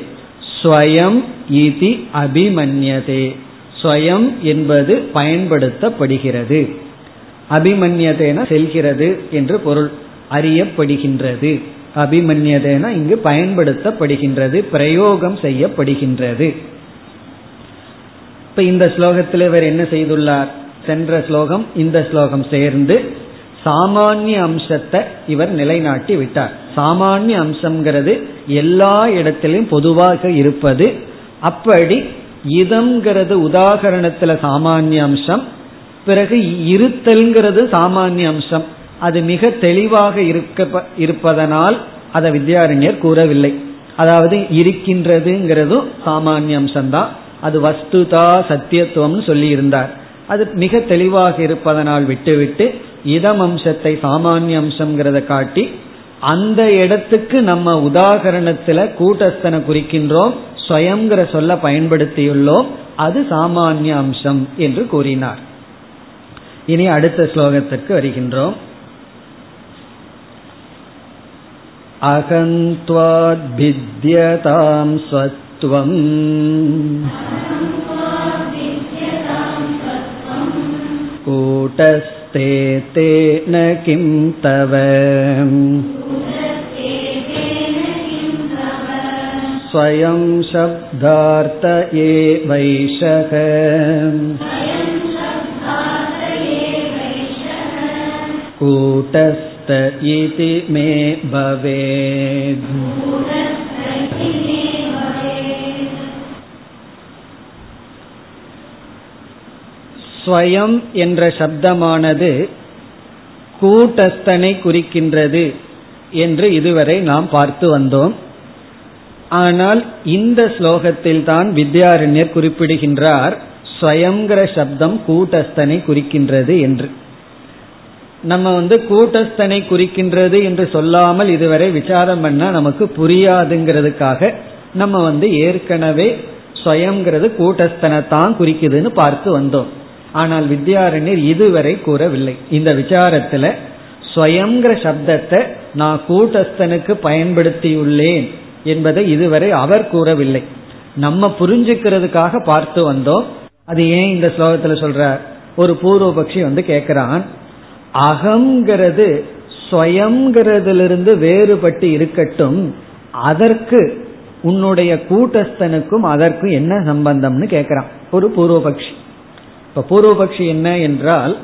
ஸ்வயம் இதி அபிமன்யதே. ஸ்வயம் என்பது பயன்படுத்தப்படுகிறது. அபிமன்யதேன செல்கிறது என்று பொருள் அறியப்படுகின்றது. அபிமன்யதேன இங்கு பயன்படுத்தப்படுகின்றது பிரயோகம் செய்யப்படுகின்றது. இப்ப இந்த ஸ்லோகத்தில் இவர் என்ன செய்துள்ளார்? சென்ற ஸ்லோகம் இந்த ஸ்லோகம் சேர்ந்து சாமானிய அம்சத்தை இவர் நிலைநாட்டி விட்டார். சாமானிய அம்சம்ங்கிறது எல்லா இடத்திலும் பொதுவாக இருப்பது. அப்படி இதம்ங்கிறது உதாகரணத்துல சாமானிய அம்சம் பிறகு இருத்தல்ங்கிறது சாமானிய அம்சம். அது மிக தெளிவாக இருக்க இருப்பதனால் அதை வித்யாரண்யர் கூறவில்லை. அதாவது இருக்கின்றதுங்கிறதும் சாமானிய அம்சம்தான். அது வஸ்துதா சத்தியத்துவம்னு சொல்லி இருந்தார் அது மிக தெளிவாக இருப்பதனால் விட்டுவிட்டு இதம் அம்சத்தை சாமானிய அம்சம்ங்கிறத காட்டி அந்த இடத்துக்கு நம்ம உதாகரணத்துல கூட்டஸ்தனை குறிக்கின்றோம் ஸ்வயங்கிற சொல்ல பயன்படுத்தியுள்ளோம் அது சாமானிய அம்சம் என்று கூறினார். இனி அடுத்த ஸ்லோகத்திற்கு வருகின்றோம். அகந்த்வாத்பித்யதாம் ஸ்வத்வம். कूटस्ते तेन किं तव स्वयं शब्दार्थ एवैषः कूटस्थ इति मे भवेत् ஸ்வயம் என்ற சப்தமானது கூட்டஸ்தனை குறிக்கின்றது என்று இதுவரை நாம் பார்த்து வந்தோம். ஆனால் இந்த ஸ்லோகத்தில் தான் வித்யாரண்யர் குறிப்பிடுகின்றார் ஸ்வயங்கிற சப்தம் கூட்டஸ்தனை குறிக்கின்றது என்று. நம்ம வந்து கூட்டஸ்தனை குறிக்கின்றது என்று சொல்லாமல் இதுவரை விசாரம் பண்ண நமக்கு புரியாதுங்கிறதுக்காக நம்ம வந்து ஏற்கனவே ஸ்வயிறது கூட்டஸ்தனை தான் குறிக்குதுன்னு பார்த்து வந்தோம். ஆனால் வித்யாரண்யர் இதுவரை கூறவில்லை. இந்த விசாரத்துல ஸ்வயங்கிற சப்தத்தை நான் கூட்டஸ்தனுக்கு பயன்படுத்தியுள்ளேன் என்பதை இதுவரை அவர் கூறவில்லை. நம்ம புரிஞ்சுக்கிறதுக்காக பார்த்து வந்தோம். அது ஏன் இந்த ஸ்லோகத்துல சொல்ற ஒரு பூர்வபக்ஷி வந்து கேட்கிறான் அகங்கிறது ஸ்வயங்கிறதிலிருந்து வேறுபட்டு இருக்கட்டும் அதற்கு உன்னுடைய கூட்டஸ்தனுக்கும் அதற்கும் என்ன சம்பந்தம்னு கேட்கிறான் ஒரு பூர்வபக்ஷி. இப்ப பூர்வபக்ஷி என்ன என்றால்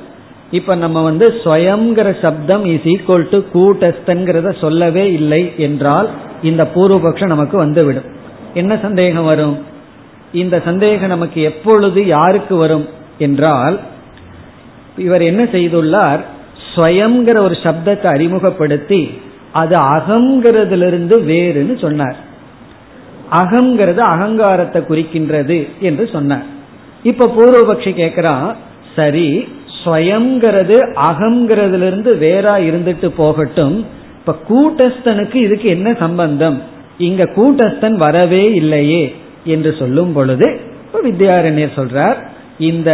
இப்ப நம்ம வந்து ஸ்வயம்ங்கிற சப்தம் இஸ் ஈக்குவல் டு கூட்டஸ்தன்கிறத சொல்லவே இல்லை என்றால் இந்த பூர்வபக்ஷம் நமக்கு வந்துவிடும். என்ன சந்தேகம் வரும்? இந்த சந்தேகம் நமக்கு எப்பொழுது யாருக்கு வரும் என்றால் இவர் என்ன செய்துள்ளார்? ஸ்வயம்ங்கிற ஒரு சப்தத்தை அறிமுகப்படுத்தி அது அகங்கிறதிலிருந்து வேறுன்னு சொன்னார். அகங்கிறது அகங்காரத்தை குறிக்கின்றது என்று சொன்னார். இப்ப பூர்வபக்ஷி கேக்குறான் சரி ஸ்வயம்ங்கிறது அகங்கிறதுல வேறா இருந்துட்டு போகட்டும். இப்ப கூட்டஸ்தனுக்கு இதுக்கு என்ன சம்பந்தம்? இங்க கூட்டஸ்தன் வரவே இல்லையே என்று சொல்லும் பொழுது இப்ப வித்யாரண்யர் சொல்றார் இந்த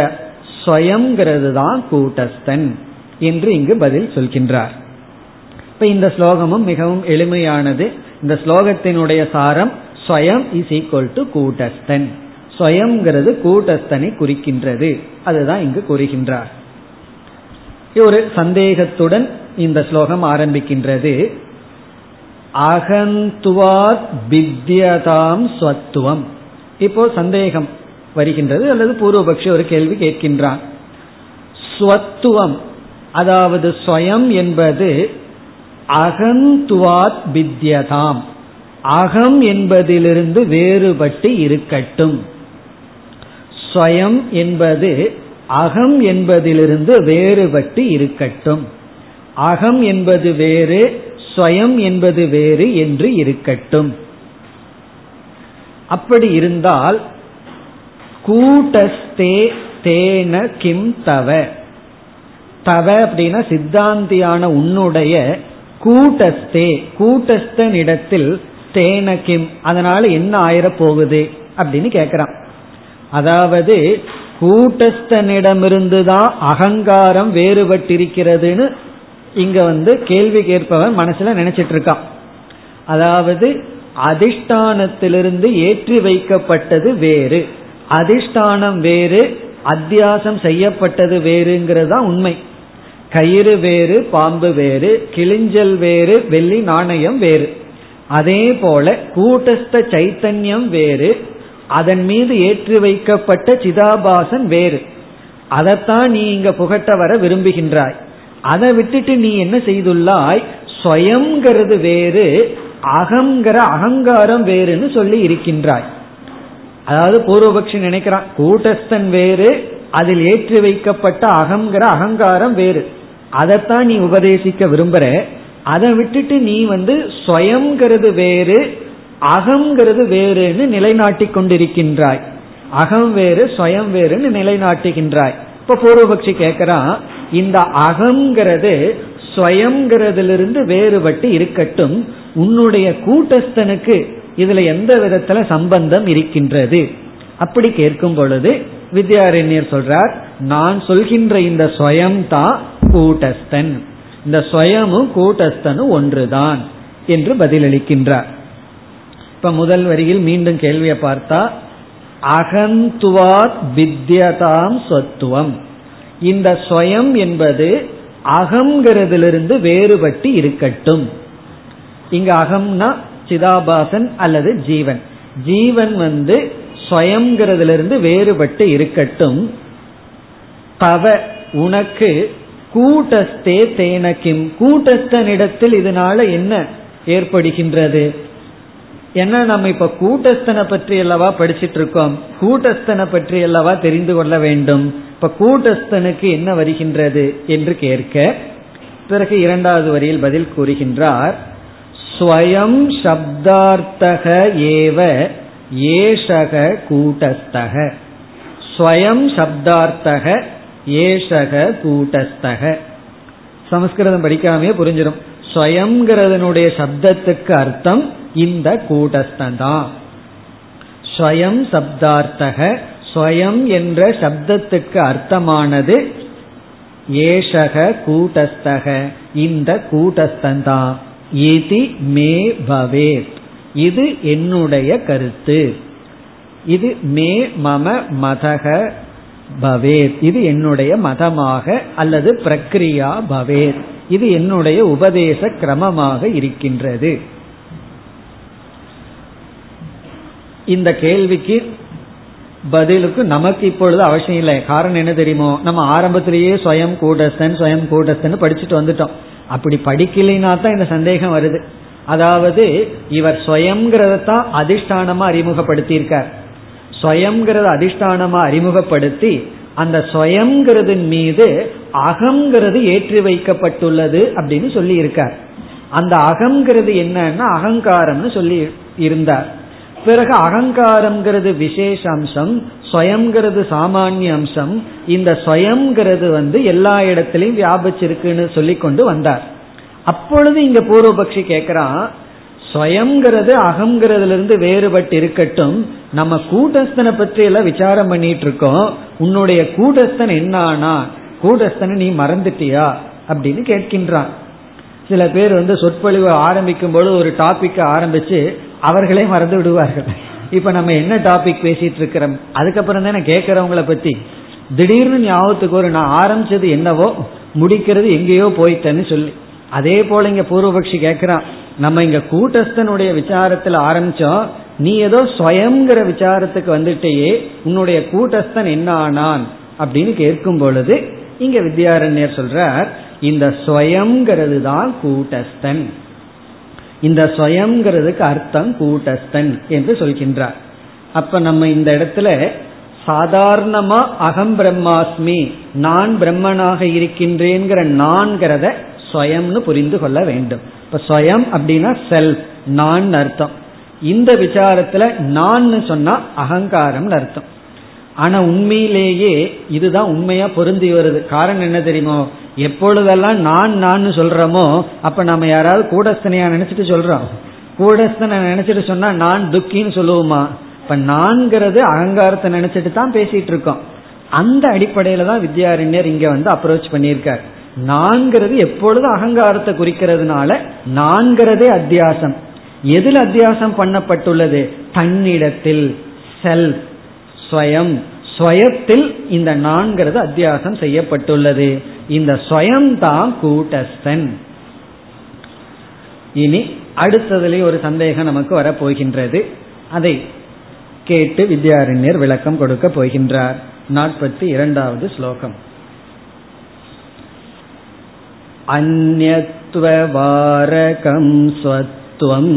ஸ்வயம்ங்கிறது தான் கூட்டஸ்தன் என்று இங்கு பதில் சொல்கின்றார். இப்ப இந்த ஸ்லோகமும் மிகவும் எளிமையானது. இந்த ஸ்லோகத்தினுடைய சாரம் ஸ்வயம் இஸ் ஈக்வல் டு கூட்டஸ்தன். ஸ்வயம்ங்கிறது கூட்டஸ்தனை குறிக்கின்றது. அதுதான் இங்கு கூறுகின்றார். ஒரு சந்தேகத்துடன் இந்த ஸ்லோகம் ஆரம்பிக்கின்றது. அகந்துவாத் பித்யதாம் ஸ்வத்துவம். இப்போ சந்தேகம் வருகின்றது அல்லது பூர்வபக்ஷி ஒரு கேள்வி கேட்கின்றான். ஸ்வத்துவம் அதாவது ஸ்வயம் என்பது அகந்துவாத் பித்யதாம் அகம் என்பதிலிருந்து வேறுபட்டு இருக்கட்டும். ஸ்வயம் என்பது அகம் என்பதிலிருந்து வேறுபட்டு இருக்கட்டும். அகம் என்பது வேறு ஸ்வயம் என்பது வேறு என்று இருக்கட்டும். அப்படி இருந்தால் கூட்டஸ்தே தேன கிம் தவ. தவ அப்படின்னா சித்தாந்தியான உன்னுடைய கூட்டஸ்தே கூட்டஸ்தனிடத்தில் தேன கிம் அதனால என்ன ஆயிரப் போகுது அப்படின்னு கேக்குறான். அதாவது கூட்டஸ்தனிடமிருந்து தான் அகங்காரம் வேறுபட்டிருக்கிறதுன்னு இங்க வந்து கேள்வி கேட்பவன் மனசுல நினைச்சிட்டு இருக்கான் அதாவது அதிஷ்டானத்திலிருந்து ஏற்றி வைக்கப்பட்டது வேறு. அதிஷ்டானம் வேறு அத்தியாசம் செய்யப்பட்டது வேறுங்கிறது தான் உண்மை. கயிறு வேறு பாம்பு வேறு கிளிஞ்சல் வேறு வெள்ளி நாணயம் வேறு. அதே போல கூட்டஸ்த சைத்தன்யம் வேறு அதன் மீது ஏற்றி வைக்கப்பட்ட சிதாபாசன் வேறு. அதைத்தான் நீ இங்க புகட்ட வர விரும்புகின்றாய். அதை விட்டுட்டு நீ என்ன செய்துள்ளாய்? ஸ்வயம்ங்கிறது வேறு அகங்கிற அகங்காரம் வேறுன்னு சொல்லி இருக்கின்றாய். அதாவது பூர்வபக்ஷி நினைக்கிறான் கூட்டஸ்தன் வேறு அதில் ஏற்றி வைக்கப்பட்ட அகங்கிற அகங்காரம் வேறு. அதைத்தான் நீ உபதேசிக்க விரும்புற. அதை விட்டுட்டு நீ வந்து ஸ்வயம்ங்கிறது வேறு அகங்கிறது வேறுன்னு நிலைநாட்டி கொண்டிருக்கின்றாய். அகம் வேறு ஸ்வயம் வேறுன்னு நிலைநாட்டுகின்றாய். இப்ப பூர்வபக்ஷி கேட்கிறான் இந்த அகங்கிறது ஸ்வயங்கிறதிலிருந்து வேறுபட்டு இருக்கட்டும் உன்னுடைய கூட்டஸ்தனுக்கு இதுல எந்த விதத்துல சம்பந்தம் இருக்கின்றது? அப்படி கேட்கும் பொழுது வித்யாரண்யர் சொல்றார் நான் சொல்கின்ற இந்த ஸ்வயம் தான் கூட்டஸ்தன். இந்த ஸ்வயமும் கூட்டஸ்தனும் ஒன்றுதான் என்று பதிலளிக்கின்றார். இப்ப முதல் வரியில் மீண்டும் கேள்வியை பார்த்தா அகந்துவாத் வித்யதாம் சொத்துவம். இந்த ஸ்வயம் என்பது அகங்கிறதிலிருந்து வேறுபட்டு இருக்கட்டும். இங்க அகம்னா சிதாபாசன் அல்லது ஜீவன். ஜீவன் வந்து ஸ்வயங்கிறதிலிருந்து வேறுபட்டு இருக்கட்டும். தவ உனக்கு கூட்டஸ்தே தேனக்கிம் கூட்டஸ்தனிடத்தில் இதனால என்ன ஏற்படுகின்றது? ஏன்னா நம்ம இப்ப கூட்டஸ்தனை பற்றி அல்லவா படிச்சிட்டு இருக்கோம்? கூட்டஸ்தனை பற்றி அல்லவா தெரிந்து கொள்ள வேண்டும்? இப்ப கூட்டஸ்தனுக்கு என்ன வருகின்றது என்று கேட்க பிறகு இரண்டாவது வரியில் பதில் கூறுகின்றார். ஸ்வயம் சப்தார்த்தக ஏவ ஏஷக கூட்டஸ்தக. ஸ்வயம் சப்தார்த்தக ஏஷக கூட்டஸ்தக. சமஸ்கிருதம் படிக்காமே புரிஞ்சிடும் ஸ்வயம்ங்கிறதனுடைய சப்தத்துக்கு அர்த்தம் இந்த கூட்டஸ்தன் ஸ்வயம் சப்தார்த்தக ஸ்வயம் என்ற சப்தத்துக்கு அர்த்தமானது ஏஷக கூட்டஸ்தக இந்த கூட்டஸ்தந்தான் இது மே பவேத். இது என்னுடைய கருத்து. இது மே மம மதக பவேத். இது என்னுடைய மதமாக அல்லது பிரக்ரியா பவேத். இது என்னுடைய உபதேச கிரமமாக இருக்கின்றது. இந்த கேள்விக்கு பதிலுக்கு நமக்கு இப்பொழுது அவசியம் இல்லை. காரணம் என்ன தெரியுமோ? நம்ம ஆரம்பத்திலேயே ஸ்வயம் கூடஸ்தன் ஸ்வயம் கூடஸ்தன் படிச்சுட்டு வந்துட்டோம். அப்படி படிக்கலைனா தான் இந்த சந்தேகம் வருது. அதாவது இவர் ஸ்வயம்ங்கிறதான் அதிஷ்டானமா அறிமுகப்படுத்தியிருக்கார். ஸ்வயம்ங்கிறத அதிஷ்டானமா அறிமுகப்படுத்தி அந்த ஸ்வயம்ங்கிறதின் மீது அகங்கிறது ஏற்றி வைக்கப்பட்டுள்ளது அப்படின்னு சொல்லி இருக்கார் அந்த அகங்கிறது என்னன்னா அகங்காரம்னு சொல்லி இருந்தார். பிறகு அகங்காரம்ங்கிறது விசேஷ அம்சம் ஸ்வயம்ங்கிறது சாமானிய அம்சம். இந்த ஸ்வயம்ங்கிறது வந்து எல்லா இடத்திலையும் வியாபிச்சிருக்குன்னு சொல்லி கொண்டு வந்தார். அப்பொழுது இங்க பூர்வபக்ஷி கேட்கிறான் ஸ்வயம்ங்கிறது அகங்கிறதுல இருந்து வேறுபட்டு இருக்கட்டும் நம்ம கூட்டஸ்தனை பற்றி எல்லாம் விசாரம் பண்ணிட்டு இருக்கோம் உன்னுடைய கூட்டஸ்தன் என்னானா? கூட்டஸ்தனை நீ மறந்துட்டியா? அப்படின்னு கேட்கின்றான். சில பேர் வந்து சொற்பொழிவு ஆரம்பிக்கும் பொழுது ஒரு டாபிக் ஆரம்பிச்சு அவர்களே மறந்து விடுவார்கள். இப்ப நம்ம என்ன டாபிக் பேசிட்டு இருக்கிறோம்? அதுக்கப்புறம் தானே கேட்கறவங்கள பத்தி. திடீர்னு ஞாபகத்துக்கு ஒரு நான் ஆரம்பிச்சது என்னவோ முடிக்கிறது எங்கேயோ போயிட்டேன்னு சொல்லி. அதே போல இங்க பூர்வபக்ஷி கேட்கிறான் நம்ம இங்க கூட்டஸ்தனுடைய விசாரத்துல ஆரம்பிச்சோம் நீ ஏதோ சுயங்கிற விசாரத்துக்கு வந்துட்டேயே உன்னுடைய கூட்டஸ்தன் என்ன ஆனான் அப்படின்னு கேட்கும் பொழுது இங்க வித்யாரண்யர் சொல்றார் இந்த ஸ்வயங்கிறது தான் கூட்டஸ்தன். இந்த ஸ்வயங்கிறதுக்கு அர்த்தம் கூட்டஸ்தன் என்று சொல்கின்றார். அப்ப நம்ம இந்த இடத்துல சாதாரணமா அகம் பிரம்மாஸ்மி நான் பிரம்மனாக இருக்கின்றேங்கிற நான்கிறத ஸ்வயம்னு புரிந்து கொள்ள வேண்டும். இப்ப ஸ்வயம் அப்படின்னா செல்ஃப் நான் அர்த்தம். இந்த விசாரத்துல நான் சொன்னா அகங்காரம் அர்த்தம். ஆனா உண்மையிலேயே இதுதான் உண்மையா பொருந்தி வருது. காரணம் என்ன தெரியுமோ? எப்பொழுதெல்லாம் நான் நான் சொல்றோமோ அப்ப நம்ம யாராவது கூடஸ்தனையா நினைச்சிட்டு சொல்றோம். கூடஸ்தனை நினைச்சிட்டு சொன்னா நான் துக்கின்னு சொல்லுவோமா? இப்ப நான்கிறது அகங்காரத்தை நினைச்சிட்டு தான் பேசிட்டு இருக்கோம். அந்த அடிப்படையில தான் வித்யாரண்யர் இங்க வந்து அப்ரோச் பண்ணியிருக்கார். நான்கிறது எப்பொழுது அகங்காரத்தை குறிக்கிறதுனால நான்கிறதே அத்தியாசம். எதில் அத்தியாசம் பண்ணப்பட்டுள்ளது? தன்னிடத்தில் செல் ஸ்வயம் ஸ்வயத்தில் இந்த நான்கிறது அத்தியாசம் செய்யப்பட்டுள்ளது இந்த ஸ்வயம் தான் கூட்டஸ்தன் இனி அடுத்ததுலேயே ஒரு சந்தேகம் நமக்கு வரப்போகின்றது அதை கேட்டு வித்யாரண்யர் விளக்கம் கொடுக்க போகின்றார் நாற்பத்தி இரண்டாவது ஸ்லோகம் अन्यत्ववारकं स्वत्वम्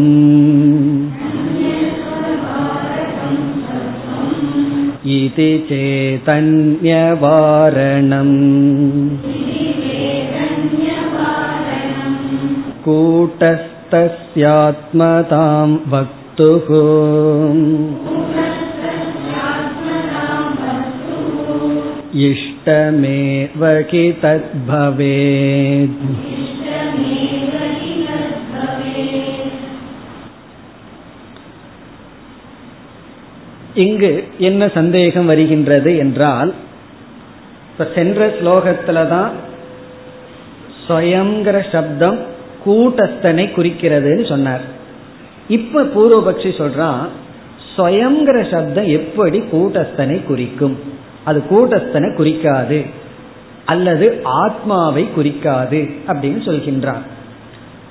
इति चेतन्यवारणम् कूटस्थस्यात्मतां वक्तुः इष्टमेव कि तद्भवेत् இங்கு என்ன சந்தேகம் வருகின்றது என்றால் இப்ப சென்ற ஸ்லோகத்துல தான் ஸ்வயங்கிற சப்தம் கூட்டஸ்தனை குறிக்கிறதுன்னு சொன்னார். இப்ப பூர்வபக்ஷி சொல்றான் ஸ்வயங்கிற சப்தம் எப்படி கூட்டஸ்தனை குறிக்கும்? அது கூட்டஸ்தனை குறிக்காது அல்லது ஆத்மாவை குறிக்காது அப்படின்னு சொல்கின்றான்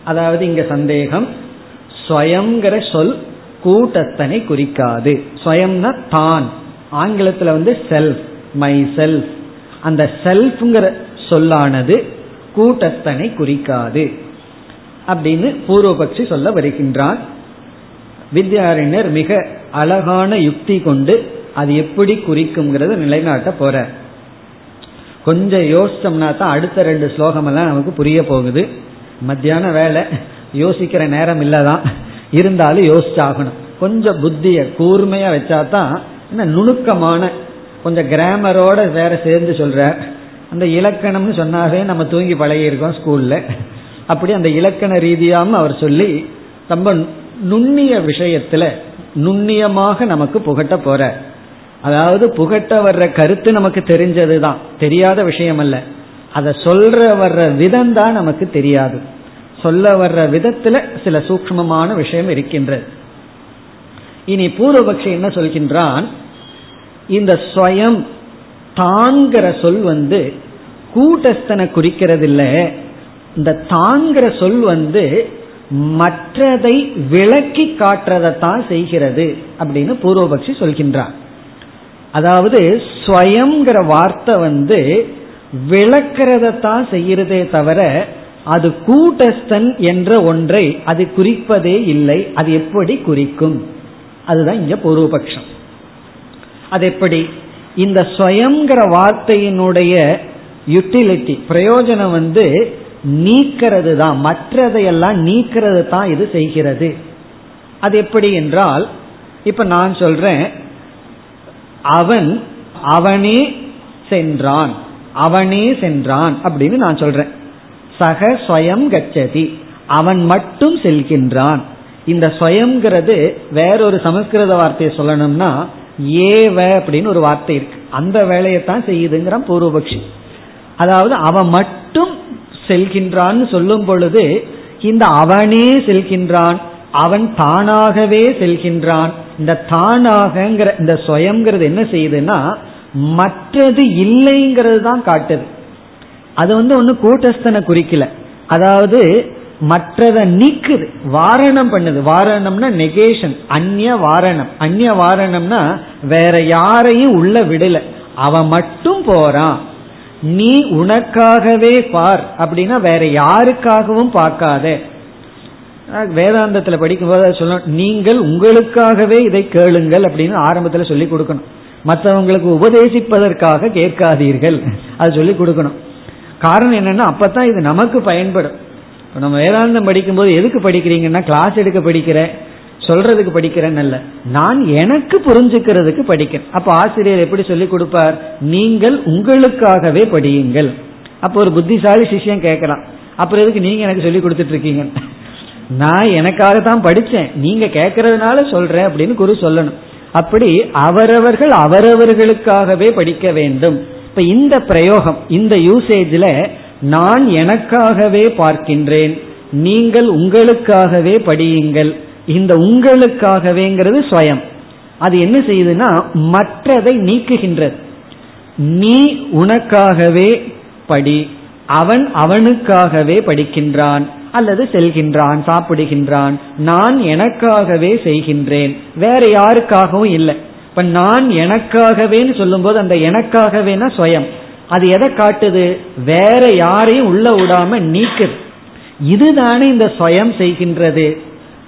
அதாவது இங்க சந்தேகம் ஸ்வயங்கிற சொல் கூட்டத்தனை குறிக்காது. ஸ்வயம்னா தான். ஆங்கிலத்தில் வந்து செல்ஃப் மை செல்ஃப் அந்த செல்ஃப்ங்கிற சொல்லானது கூட்டத்தனை குறிக்காது. அப்படின்னு பூர்வபக்ஷி சொல்ல வருகின்றான் வித்யாரண்யர் மிக அழகான யுக்தி கொண்டு அது எப்படி குறிக்கும்ங்கிறத நிலைநாட்ட போற. கொஞ்சம் யோசிச்சோம்னா தான் அடுத்த ரெண்டு ஸ்லோகம் எல்லாம் நமக்கு புரிய போகுது. மத்தியான வேலை யோசிக்கிற நேரம் இல்லதான். இருந்தாலும் யோசிச்சாகணும். கொஞ்சம் புத்தியை கூர்மையா வச்சா தான் என்ன நுணுக்கமான கொஞ்சம் கிராமரோட வேற சேர்ந்து சொல்ற அந்த இலக்கணம்னு சொன்னாவே நம்ம தூங்கி பழகியிருக்கோம் ஸ்கூல்ல. அப்படி அந்த இலக்கண ரீதியாகவும் அவர் சொல்லி ரொம்ப நுண்ணிய விஷயத்துல நுண்ணியமாக நமக்கு புகட்ட போற. அதாவது புகட்ட வர்ற கருத்து நமக்கு தெரிஞ்சதுதான். தெரியாத விஷயம் அல்ல அதை சொல்ற வர்ற விதம் தான் நமக்கு தெரியாது. சொல்ல வர்ற விதத்துல சில சூக்மமான விஷயம் இருக்கின்றது. இனி பூர்வபக்ஷி என்ன சொல்கின்றான்? இந்த ஸ்வயம் தாங்கிற சொல் வந்து கூட்டஸ்தனை குறிக்கிறதில்ல. இந்த தாங்கிற சொல் வந்து மற்றதை விளக்கி காட்டுறதைத்தான் செய்கிறது அப்படின்னு பூர்வபக்ஷி சொல்கின்றான். அதாவது ஸ்வயம்ங்கிற வார்த்தை வந்து விளக்கிறதத்தான் செய்கிறதே தவிர அது கூட்டஸ்தன் என்ற ஒன்றை அது குறிப்பதே இல்லை அது எப்படி குறிக்கும்? அதுதான் இங்க பூர்வபக்ஷம். அது எப்படி? இந்த ஸ்வயங்கிற வார்த்தையினுடைய யுட்டிலிட்டி பிரயோஜனம் வந்து நீக்கிறது தான் மற்றதையெல்லாம் நீக்கிறது தான் இது செய்கிறது. அது எப்படி என்றால் இப்ப நான் சொல்றேன் அவன் அவனே சென்றான் அவனே சென்றான் அப்படின்னு நான் சொல்றேன். சக ஸ்வயம் கச்சதி. அவன் மட்டும் செல்கின்றான். இந்த ஸ்வயம்ங்கிறது வேறொரு சமஸ்கிருத வார்த்தையை சொல்லணும்னா ஏவ அப்படின்னு ஒரு வார்த்தை இருக்கு. அந்த வேலையைத்தான் செய்யுதுங்கிறான் பூர்வபக்ஷி. அதாவது அவன் மட்டும் செல்கின்றான்னு சொல்லும் பொழுது இந்த அவனே செல்கின்றான் அவன் தானாகவே செல்கின்றான். இந்த தானாகங்கிற இந்த சுயம்ங்கிறது என்ன செய்யுதுன்னா மற்றது இல்லைங்கிறது தான் காட்டுது. அது வந்து ஒன்னு கூட்டஸ்தனை குறிக்கல. அதாவது மற்றதை நீக்குது. வாரணம் பண்ணுது. வாரணம்னா நெகேஷன் அந்நிய வாரணம். அந்நிய வாரணம்னா வேற யாரையும் உள்ள விடல. அவன் மட்டும் போறான். நீ உனக்காகவே பார். அப்படின்னா வேற யாருக்காகவும் பார்க்காத. வேதாந்தத்துல படிக்கும்போது சொல்லணும். நீங்கள் உங்களுக்காகவே இதை கேளுங்கள் அப்படின்னு ஆரம்பத்தில் சொல்லி கொடுக்கணும். மற்றவங்களுக்கு உபதேசிப்பதற்காக கேட்காதீர்கள். அது சொல்லி கொடுக்கணும். காரணம் என்னன்னா அப்பதான் இது நமக்கு பயன்படும். நம்ம வேதாந்தம் படிக்கும்போது எதுக்கு படிக்கிறீங்கன்னா கிளாஸ் எடுக்க படிக்கிறேன் சொல்றதுக்கு படிக்கிறேன்னு அல்ல. நான் எனக்கு புரிஞ்சுக்கிறதுக்கு படிக்கிறேன். அப்ப ஆசிரியர் எப்படி சொல்லி கொடுப்பார்? நீங்கள் உங்களுக்காகவே படியுங்கள். அப்போ ஒரு புத்திசாலி சிஷ்யம் கேட்கலாம். அப்புறம் எதுக்கு நீங்க எனக்கு சொல்லி கொடுத்துட்டு இருக்கீங்க? நான் எனக்காக தான் படிச்சேன். நீங்க கேட்கறதுனால சொல்றேன் அப்படின்னு குரு சொல்லணும். அப்படி அவரவர்கள் அவரவர்களுக்காகவே படிக்க வேண்டும். இப்ப இந்த பிரயோகம் இந்த யூசேஜ்ல நான் எனக்காகவே பார்க்கின்றேன் நீங்கள் உங்களுக்காகவே படியுங்கள் இந்த உங்களுக்காகவேங்கிறது ஸ்வயம். அது என்ன செய்யுதுன்னா மற்றதை நீக்குகின்றது. நீ உனக்காகவே படி அவன் அவனுக்காகவே படிக்கின்றான் அல்லது செல்கின்றான் சாப்பிடுகின்றான் நான் எனக்காகவே செய்கின்றேன் வேற யாருக்காகவும் இல்லை. இப்ப நான் எனக்காகவேன்னு சொல்லும்போது அந்த எனக்காகவேனா சுயம் அது எதை காட்டுது? வேற யாரையும் உள்ள விடாம நீக்குது. இதுதானே இந்த சுயம் செய்கின்றது.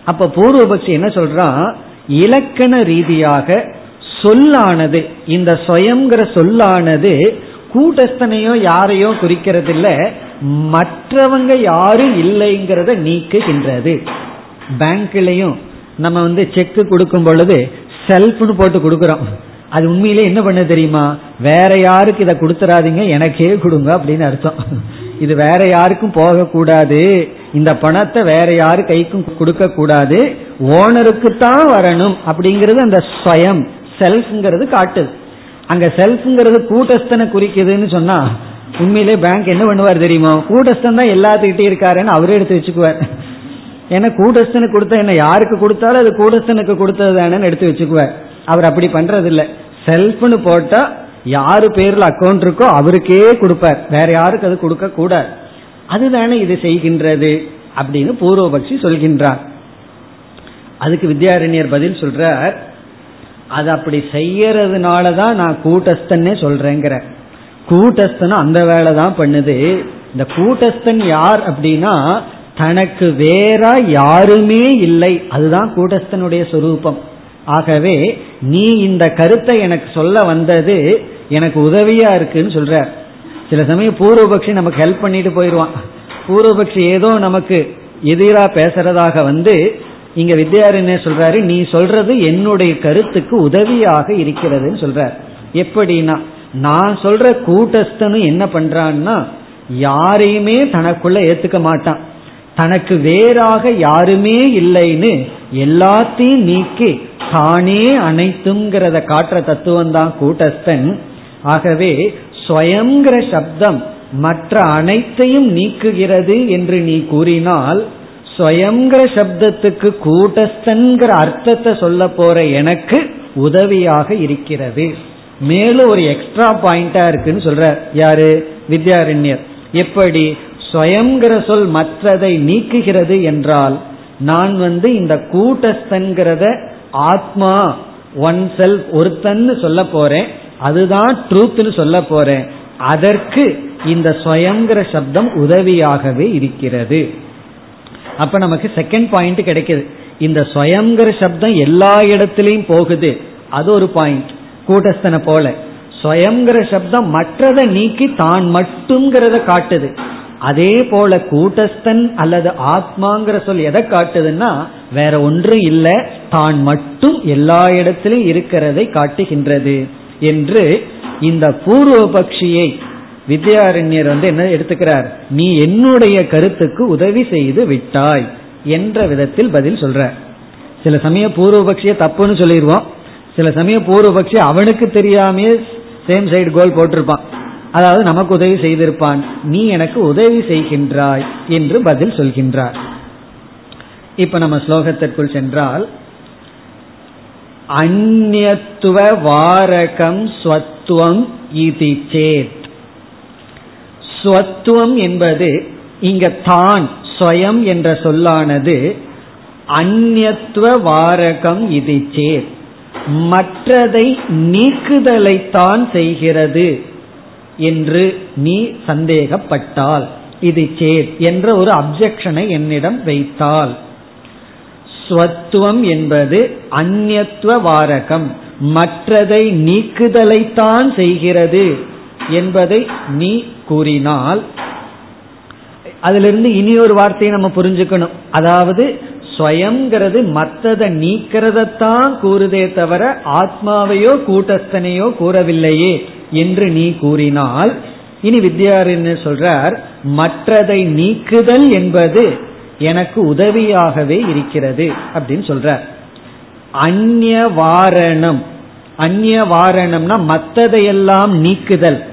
அப்ப பூர்வபக்ஷி என்ன சொல்றான் இலக்கண ரீதியாக சொல்லானது இந்த சுயங்கிற சொல்லானது கூட்டஸ்தனையோ யாரையோ குறிக்கிறது இல்ல மற்றவங்க யாரும் இல்லைங்கிறத நீக்குகின்றது. பேங்க்லயும் நம்ம வந்து செக் கொடுக்கும் பொழுது செல்ஃப்னு போட்டு கொடுக்குறோம். அது உண்மையிலே என்ன பண்ண தெரியுமா? வேற யாருக்கு இதை கொடுத்துறாதீங்க எனக்கே கொடுங்க அப்படின்னு அர்த்தம். இது வேற யாருக்கும் போகக்கூடாது. இந்த பணத்தை வேற யாரு கைக்கும் கொடுக்க கூடாது ஓனருக்கு தான் வரணும் அப்படிங்கிறது அந்த ஸ்வயம். செல்ஃப்ங்கிறது காட்டுது அங்க செல்ஃப்ங்கிறது கூட்டஸ்தனை குறிக்குதுன்னு சொன்னா உண்மையிலே பேங்க் என்ன பண்ணுவார் தெரியுமா? கூட்டஸ்தன் தான் எல்லாத்துக்கிட்டே இருக்காருன்னு அவரே எடுத்து வச்சுக்குவார். ஏன்னா கூடஸ்தனுக்கு கொடுத்தா என்ன யாருக்கு கொடுத்தாலும் அது கூட்டஸ்தனுக்கு கொடுத்தது தானேன்னு எடுத்து வச்சுக்குவார் அவர் அப்படி பண்றது இல்ல செல்ஃப்னு போட்டா யாரு பேர்ல அக்கௌண்ட் இருக்கோ அவருக்கே கொடுப்பார். வேற யாருக்கு அது கொடுக்க கூடாது. அதுதானே இது செய்கின்றது அப்படின்னு பூர்வபக்ஷி சொல்கின்றார். அதுக்கு வித்யாரண்யர் பதில் சொல்றார். அது அப்படி செய்யறதுனால தான் நான் கூட்டஸ்தன்னே சொல்றேங்கிற. கூட்டஸ்தன் அந்த வேலை தான் பண்ணுது. இந்த கூட்டஸ்தன் யார் அப்படின்னா தனக்கு வேற யாருமே இல்லை. அதுதான் கூட்டஸ்தனுடைய சொரூபம். ஆகவே நீ இந்த கருத்தை எனக்கு சொல்ல வந்தது எனக்கு உதவியா இருக்குன்னு சொல்ற சில சமயம் பூர்வபக்ஷி நமக்கு ஹெல்ப் பண்ணிட்டு போயிடுவான் பூர்வபக்ஷி ஏதோ நமக்கு எதிராக பேசுறதாக வந்து இங்க வித்யாரண்யர் சொல்றாரு? நீ சொல்றது என்னுடைய கருத்துக்கு உதவியாக இருக்கிறதுன்னு சொல்றார். எப்படின்னா நான் சொல்ற கூட்டஸ்தனும் என்ன பண்றான்னா யாரையுமே தனக்குள்ள ஏத்துக்க மாட்டான். தனக்கு வேறாக யாருமே இல்லைன்னு எல்லாத்தையும் நீக்கி தானே அனைத்துங்கிறத காட்டுற தத்துவம் தான் கூட்டஸ்தன். ஆகவே ஸ்வயங்கிற சப்தம் மற்ற அனைத்தையும் நீக்குகிறது என்று நீ கூறினால் ஸ்வயங்கிற சப்தத்துக்கு கூட்டஸ்தன்கிற அர்த்தத்தை சொல்ல போற எனக்கு உதவியாக இருக்கிறது. மேலும் ஒரு எக்ஸ்ட்ரா பாயிண்டா இருக்குன்னு சொல்ற. யாரு? வித்யாரண்யர். எப்படி? ஸ்வயங்கிற சொல் மற்றதை நீக்குகிறது என்றால் நான் வந்து இந்த கூட்டஸ்தன்கிறத ஆத்மா ஒன் செல்ஃப் ஒருத்தன்னு சொல்ல போறேன். அதுதான் ட்ரூத்னு சொல்ல போறேன். அதற்கு இந்த ஸ்வயங்கிற சப்தம் உதவியாகவே இருக்கிறது. அப்ப நமக்கு செகண்ட் பாயிண்ட் கிடைக்குது. இந்த ஸ்வயங்கிற சப்தம் எல்லா இடத்திலையும் போகுது. அது ஒரு பாயிண்ட் கூட்டஸ்தனை போல. ஸ்வயங்கிற சப்தம் மற்றதை நீக்கி தான் மட்டும்ங்கிறத காட்டுது. அதே போல கூட்டஸ்தன் அல்லது ஆத்மாங்கிற சொல் எதை காட்டுதுன்னா வேற ஒன்றும் இல்லை தான் மட்டும் எல்லா இடத்திலும் இருக்கிறதை காட்டுகின்றது என்று இந்த பூர்வபக்ஷியை வித்யாரண்யர் வந்து என்ன எடுத்துக்கிறார்? நீ என்னுடைய கருத்துக்கு உதவி செய்து விட்டாய் என்ற விதத்தில் பதில் சொல்ற சில சமயம் பூர்வபக்ஷிய தப்புன்னு சொல்லிடுவோம். சில சமயம் பூர்வபக்ஷி அவனுக்கு தெரியாமே சேம் சைடு கோல் போட்டிருப்பான். அதாவது நமக்கு உதவி செய்திருப்பான். நீ எனக்கு உதவி செய்கின்றாய் என்று பதில் சொல்கின்றார். இப்ப நம்ம ஸ்லோகத்திற்குள் சென்றால் அந்நத்துவ வாரகம் ஸ்வத்துவம் இது சேத். ஸ்வத்துவம் என்பது இங்க தான் ஸ்வயம் என்ற சொல்லானது அந்நத்துவ வாரகம் இது சேத். மற்றதை நீக்குதலைத்தான் செய்கிறது. என்று நீ சந்தேகப்பட்டால். இது சேத் என்ற ஒரு அப்செக்ஷனை என்னிடம் வைத்தால். ஸ்வத்துவம் என்பது அந்நத்துவ வாரகம். மற்றதை நீக்குதலைத்தான் செய்கிறது என்பதை நீ கூறினால் அதிலிருந்து இனி ஒரு வார்த்தையை நம்ம புரிஞ்சுக்கணும். அதாவது ஸ்வயங்கிறது மற்றதை நீக்கிறதத்தான் கூறுதே தவிர ஆத்மாவையோ கூட்டஸ்தனையோ கூறவில்லையே. என்று நீ கூறினால் இனி வித்யாரண்யர் சொல்றார்? மற்றதை நீக்குதல் என்பது எனக்கு உதவியாகவே இருக்கிறது அப்படின்னு சொல்றார். அந்நிய வாரணம் அந்நிய வாரணம்னா மற்றதையெல்லாம் நீக்குதல்.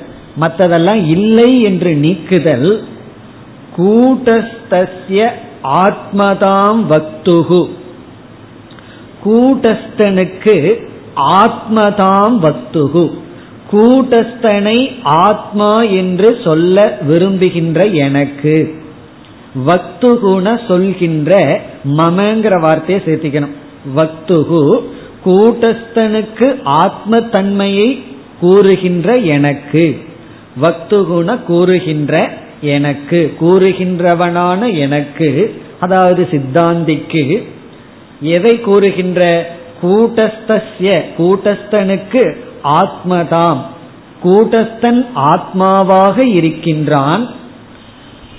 மற்றதெல்லாம் இல்லை என்று நீக்குதல். கூட்டஸ்திய ஆத்மதாம் வக்துகு கூட்டஸ்தனுக்கு ஆத்மதாம் வக்துகு கூட்டஸ்தனை ஆத்மா என்று சொல்ல விரும்புகின்ற எனக்கு. வக்துகுண சொல்கின்ற மமங்கிற வார்த்தையை சேர்த்திக்கணும். வக்துகு கூட்டஸ்தனுக்கு ஆத்ம தன்மையை கூறுகின்ற எனக்கு. வக்துகுண கூறுகின்ற எனக்கு. கூறுகின்றவனான எனக்கு. அதாவது சித்தாந்திக்கு. எதை கூறுகின்ற? கூட்டஸ்திய கூட்டஸ்தனுக்கு ஆத்மதாம். கூட்டஸ்தன் ஆத்மாவாக இருக்கின்றான்.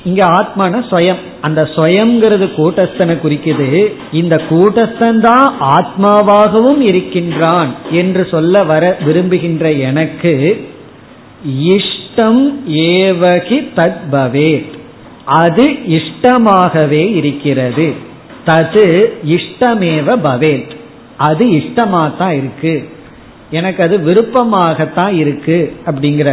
இங்க ஆத்மான ஸ்வயம். அந்த ஸ்வயம்ங்கிறது கூட்டஸ்தனை குறிக்குது. இந்த கூட்டஸ்தன் தான் ஆத்மாவாகவும் இருக்கின்றான் என்று சொல்ல வர விரும்புகின்ற எனக்கு இஷ்டம் ஏவகி தத்பவே அது இஷ்டமாகவே இருக்கிறது. தது இஷ்டமேவ பவேத். அது இஷ்டமா தான் இருக்கு. எனக்கு அது விருப்பமாகத்தான் இருக்கு அப்படிங்கிற.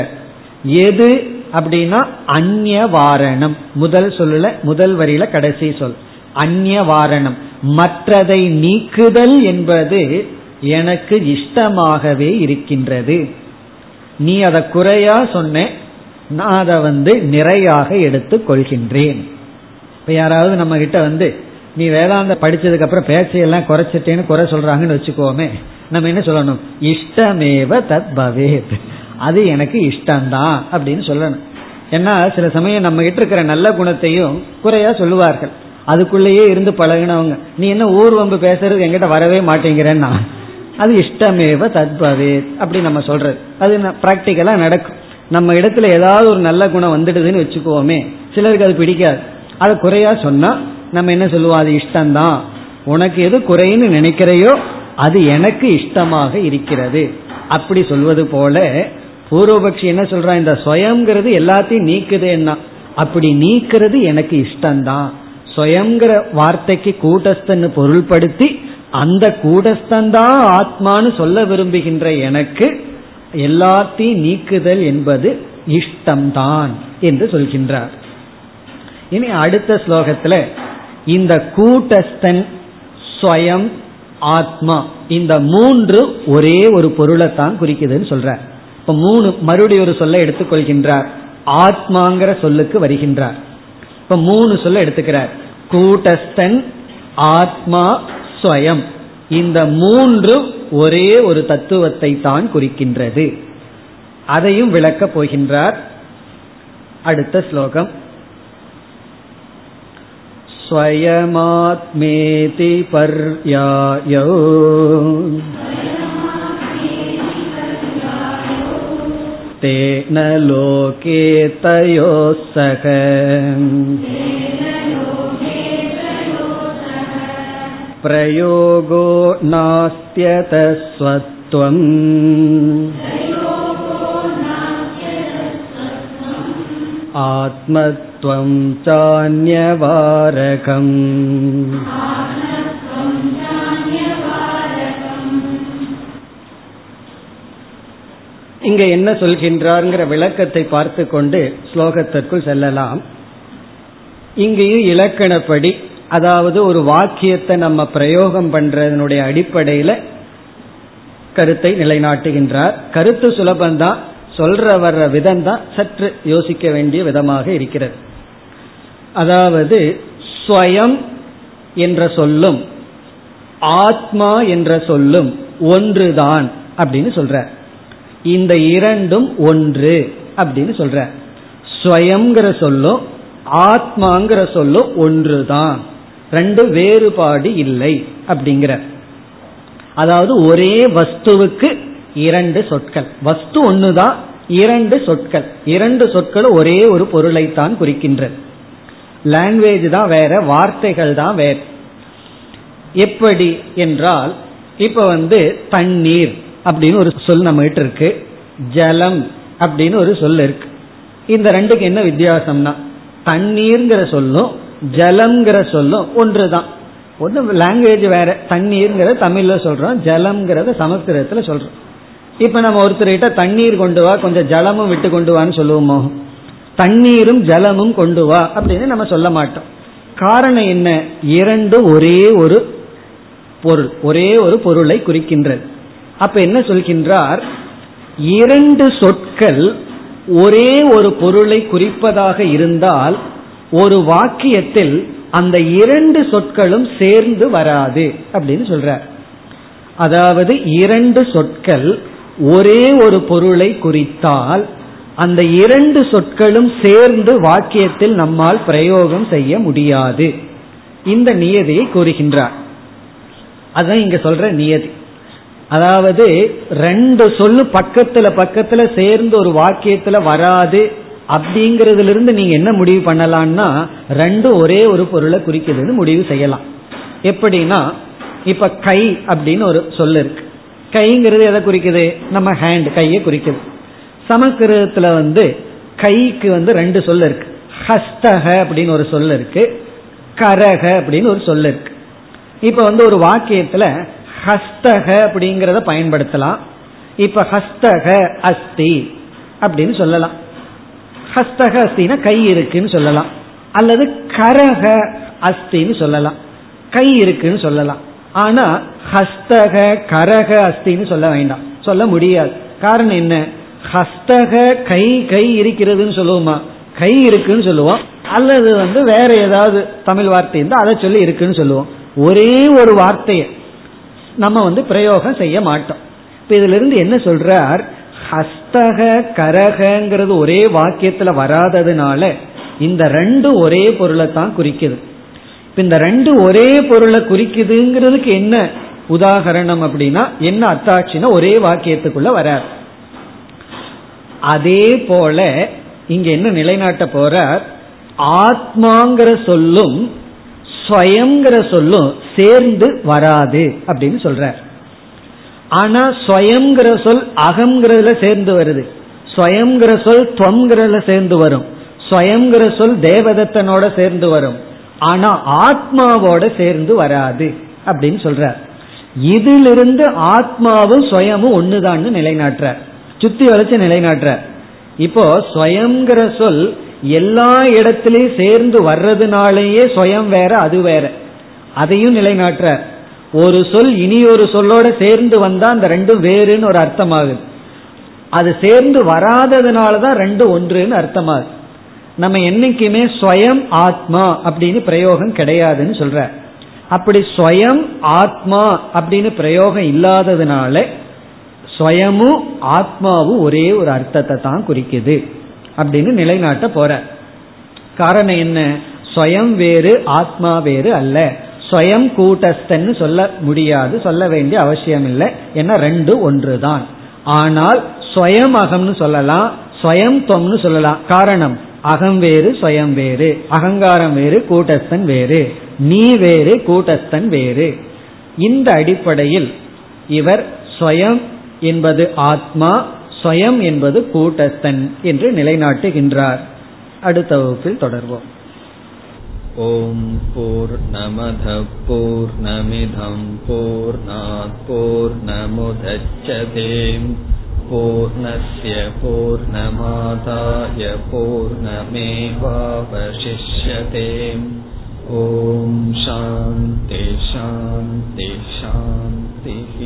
எது அப்படின்னா அந்நிய வாரணம் முதல் சொல்லல முதல் வரியில கடைசி சொல். அந்நிய வாரணம் மற்றதை நீக்குதல் என்பது எனக்கு இஷ்டமாகவே இருக்கின்றது. நீ அதை குறையா சொன்ன நான் அதை வந்து நிறையாக எடுத்துக் கொள்கின்றேன். இப்ப யாராவது நம்ம கிட்ட வந்து நீ வேதாந்த படிச்சதுக்கு அப்புறம் பேச்சையெல்லாம் குறைச்சிட்டேன்னு குறை சொல்றாங்கன்னு வச்சுக்கோமே. நம்ம என்ன சொல்லணும்? இஷ்டமேவ தத் பவேத் அது எனக்கு இஷ்டம்தான் அப்படின்னு சொல்லணும். ஏன்னா சில சமயம் நம்ம கிட்ட இருக்கிற நல்ல குணத்தையும் குறையா சொல்லுவார்கள். அதுக்குள்ளேயே இருந்து பழகினவங்க. நீ என்ன ஊர்வம்பு பேசுறது எங்கிட்ட வரவே மாட்டேங்கிறேன்னா அது இஷ்டமேவ தத்பவே அப்படி நம்ம சொல்றது. அது பிராக்டிக்கலா நடக்கும். நம்ம இடத்துல ஏதாவது ஒரு நல்ல குணம் வந்துடுதுன்னு வச்சுக்கோமே. சிலருக்கு அது பிடிக்காது. அதை குறையா சொன்னா நம்ம என்ன சொல்லுவோம்? அது இஷ்டம்தான். உனக்கு எது குறைன்னு நினைக்கிறையோ அது எனக்கு இஷ்டமாக இருக்கிறது. அப்படி சொல்வது போல பூர்வபக்ஷி என்ன சொல்றான் இந்த சுயங்கிறது எல்லாத்தையும் நீக்குதுன்னா. அப்படி நீக்கிறது எனக்கு இஷ்டம்தான். சுயங்கிற வார்த்தைக்கு கூட்டஸ்தன்னு பொருள்படுத்தி அந்த கூடஸ்தந்தான் ஆத்மான்னு சொல்ல விரும்புகின்ற எனக்கு எல்லாத்தையும் நீக்குதல் என்பது இஷ்டம்தான் என்று சொல்கின்றார். இனி அடுத்த ஸ்லோகத்துல இந்த கூட்டஸ்தன் ஸ்வயம் ஆத்மா. இந்த மூன்று ஒரே ஒரு பொருளை தான் குறிக்குதுன்னு சொல்ற இப்ப மூணு மறுபடியும் ஒரு சொல்ல எடுத்துக்கொள்கின்றார். ஆத்மாங்கிற சொல்லுக்கு வருகின்றார். இப்ப மூணு சொல்ல எடுத்துக்கிறார். கூட்டஸ்தன் ஆத்மா ஸ்வயம். இந்த மூன்று ஒரே ஒரு தத்துவத்தை தான் குறிக்கின்றது. அதையும் விளக்கப் போகின்றார் அடுத்த ஸ்லோகம். स्वयमात्मेति पर्यायौ तेन लोके तयोः सह प्रयोगो नास्त्यतस्वत्वम् आत्मत्वं चान्यवारकम् இங்க என்ன சொல்கின்றார்ங்கிற விளக்கத்தை பார்த்து கொண்டு ஸ்லோகத்திற்குள் செல்லலாம் இங்கேயும் இலக்கணப்படி அதாவது ஒரு வாக்கியத்தை நம்ம பிரயோகம் பண்றதனுடைய அடிப்படையில கருத்தை நிலைநாட்டுகின்றார் கருத்து சுலபந்தான் சொல்ற வர்ற விதம் தான் சற்று யோசிக்க வேண்டிய விதமாக இருக்கிறது அதாவது ஸ்வயம் என்ற சொல்லும் ஆத்மா என்ற சொல்லும் ஒன்றுதான் அப்படின்னு சொல்ற. இந்த இரண்டும் ஒன்று அப்படின்னு சொல்ற. ஸ்வயம்ங்கிற சொல்லும் ஆத்மாங்கிற சொல்லும் ஒன்றுதான். ரெண்டு வேறுபாடு இல்லை அப்படிங்கிற. அதாவது ஒரே வஸ்துவுக்கு இரண்டு சொற்கள். வஸ்து ஒண்ணுதான் இரண்டு சொற்கள். இரண்டு சொற்கள் ஒரே ஒரு பொருளைத்தான் குறிக்கின்றது லாங்குவேஜ் தான் வேற வார்த்தைகள் தான் வேற. எப்படி என்றால் இப்ப வந்து தண்ணீர் அப்படின்னு ஒரு சொல் நம்ம கிட்ட இருக்கு. ஜலம் அப்படின்னு ஒரு சொல் இருக்கு. இந்த ரெண்டுக்கு என்ன வித்தியாசம்னா தண்ணீர்ங்கிற சொல்லும் ஜலம்ங்கிற சொல்லும் ஒன்றுதான். ஒன்று லாங்குவேஜ் வேற தண்ணீர்ங்கிறத தமிழ்ல சொல்றோம் ஜலம்ங்கிறத சமஸ்கிருதத்துல சொல்றோம். இப்ப நம்ம ஒருத்தர்கிட்ட தண்ணீர் கொண்டு வா கொஞ்சம் ஜலமும் விட்டு கொண்டு வான்னு சொல்லுவோமோ? தண்ணீரும் ஜலமும் கொண்டு வா அப்படின்னு நம்ம சொல்ல மாட்டோம். காரணம் என்ன? இரண்டு ஒரே ஒரு பொருள் ஒரே ஒரு பொருளை குறிக்கின்றது. அப்ப என்ன சொல்கின்றார்? இரண்டு சொற்கள் ஒரே ஒரு பொருளை குறிப்பதாக இருந்தால் ஒரு வாக்கியத்தில் அந்த இரண்டு சொற்களும் சேர்ந்து வராது அப்படின்னு சொல்றார். அதாவது இரண்டு சொற்கள் ஒரே ஒரு பொருளை குறித்தால் அந்த இரண்டு சொற்களும் சேர்ந்து வாக்கியத்தில் நம்மால் பிரயோகம் செய்ய முடியாது. இந்த நியதியை கூறுகின்றார். அதுதான் இங்க சொல்ற நியதி. அதாவது ரெண்டு சொல்லு பக்கத்துல பக்கத்துல சேர்ந்து ஒரு வாக்கியத்துல வராது அப்படிங்கறதுல இருந்து நீங்க என்ன முடிவு பண்ணலாம்னா ரெண்டும் ஒரே ஒரு பொருளை குறிக்கிறதுன்னு முடிவு செய்யலாம். எப்படின்னா இப்ப கை அப்படின்னு ஒரு சொல்லு இருக்கு. கைங்கிறது எதை குறிக்குது? நம்ம ஹேண்ட் கையை குறிக்குது. சமஸ்கிருதத்துல வந்து கைக்கு வந்து ரெண்டு சொல் இருக்கு. ஹஸ்தக அப்படின்னு ஒரு சொல் இருக்கு. கரக அப்படின்னு ஒரு சொல் இருக்கு. இப்ப வந்து ஒரு வாக்கியத்துல ஹஸ்தக அப்படிங்கிறத பயன்படுத்தலாம். இப்ப ஹஸ்தக அஸ்தி அப்படின்னு சொல்லலாம். ஹஸ்தக அஸ்தினா கை இருக்குன்னு சொல்லலாம். அல்லது கரக அஸ்தின்னு சொல்லலாம். கை இருக்குன்னு சொல்லலாம். ஆனா ஹஸ்தக கரக அஸ்தின்னு சொல்ல வேண்டாம். சொல்ல முடியாது. காரணம் என்ன? ஹஸ்தக கை கை இருக்கிறதுன்னு சொல்லுவோமா? கை இருக்குன்னு சொல்லுவோம். அல்லது வந்து வேற ஏதாவது தமிழ் வார்த்தை இருந்தால் அதை சொல்லி இருக்குன்னு சொல்லுவோம். ஒரே ஒரு வார்த்தையை நம்ம வந்து பிரயோகம் செய்ய மாட்டோம். இப்ப இதுல இருந்து என்ன சொல்றார்? ஹஸ்தக கரகங்கிறது ஒரே வாக்கியத்துல வராததுனால இந்த ரெண்டு ஒரே பொருளை தான் குறிக்குது. இந்த ரெண்டு ஒரே பொருளை குறிக்குதுங்கிறதுக்கு என்ன உதாகரணம் அப்படின்னா என்ன அத்தாட்சின்னா ஒரே வாக்கியத்துக்குள்ள வராது அதே போல இங்க என்ன நிலைநாட்ட போற ஆத்மாங்கிற சொல்லும் ஸ்வயங்கிற சொல்லும் சேர்ந்து வராது அப்படின்னு சொல்றார். ஆனா ஸ்வயங்கிற சொல் அகங்கிறதுல சேர்ந்து வருது. ஸ்வயங்கிற சொல் துவங்கிறதுல சேர்ந்து வரும். ஸ்வயங்கிற சொல் தேவதத்தனோட சேர்ந்து வரும். ஆனா ஆத்மாவோட சேர்ந்து வராது அப்படின்னு சொல்றார். இதிலிருந்து ஆத்மாவும் சுயமும் ஒண்ணுதான்னு நிலைநாட்டுற சுத்தி வளைச்சு நிலைநாட்டுற. இப்போ ஸ்வயங்கிற சொல் எல்லா இடத்திலையும் சேர்ந்து வர்றதுனாலேயே ஸ்வயம் வேற அது வேற. அதையும் நிலைநாட்டுற. ஒரு சொல் இனி ஒரு சொல்லோட சேர்ந்து வந்தா அந்த ரெண்டும் வேறுன்னு ஒரு அர்த்தம் ஆகுது அது சேர்ந்து வராததுனால தான் ரெண்டு ஒன்றுன்னு அர்த்தமாகுது. நம்ம என்னைக்குமே ஸ்வயம் ஆத்மா அப்படின்னு பிரயோகம் கிடையாதுன்னு சொல்ற. அப்படி ஸ்வயம் ஆத்மா அப்படின்னு பிரயோகம் இல்லாததுனால ஸ்வயமும் ஆத்மாவும் ஒரே ஒரு அர்த்தத்தை தான் குறிக்குது அப்படின்னு நிலைநாட்ட போற. காரணம் என்ன? ஸ்வயம் வேறு ஆத்மா வேறு அல்ல. ஸ்வயம் கூட்டஸ்தன்னு சொல்ல முடியாது சொல்ல வேண்டிய அவசியம் இல்லை. ஏன்னா ரெண்டு ஒன்று தான். ஆனால் ஸ்வயம் அகம்னு சொல்லலாம் ஸ்வயம் தொம்னு சொல்லலாம். காரணம் அகம் வேறு ஸ்வயம் வேறு. அகங்காரம் வேறு கூட்டஸ்தன் வேறு. நீ வேறு கூட்டஸ்தன் வேறு. இந்த அடிப்படையில் இவர் ஸ்வயம் என்பது ஆத்மா ஸ்வயம் என்பது கூட்டஸ்தன் என்று நிலைநாட்டுகின்றார் அடுத்த வகுப்பில் தொடர்வோம் ஓம் போர் நமத போர் நமிதம் போர் போர் நமுதச்சதேம் पूर्णस्य पूर्णमादाय पूर्णमेवावशिष्यते ॐ शान्ति शान्ति शान्तिः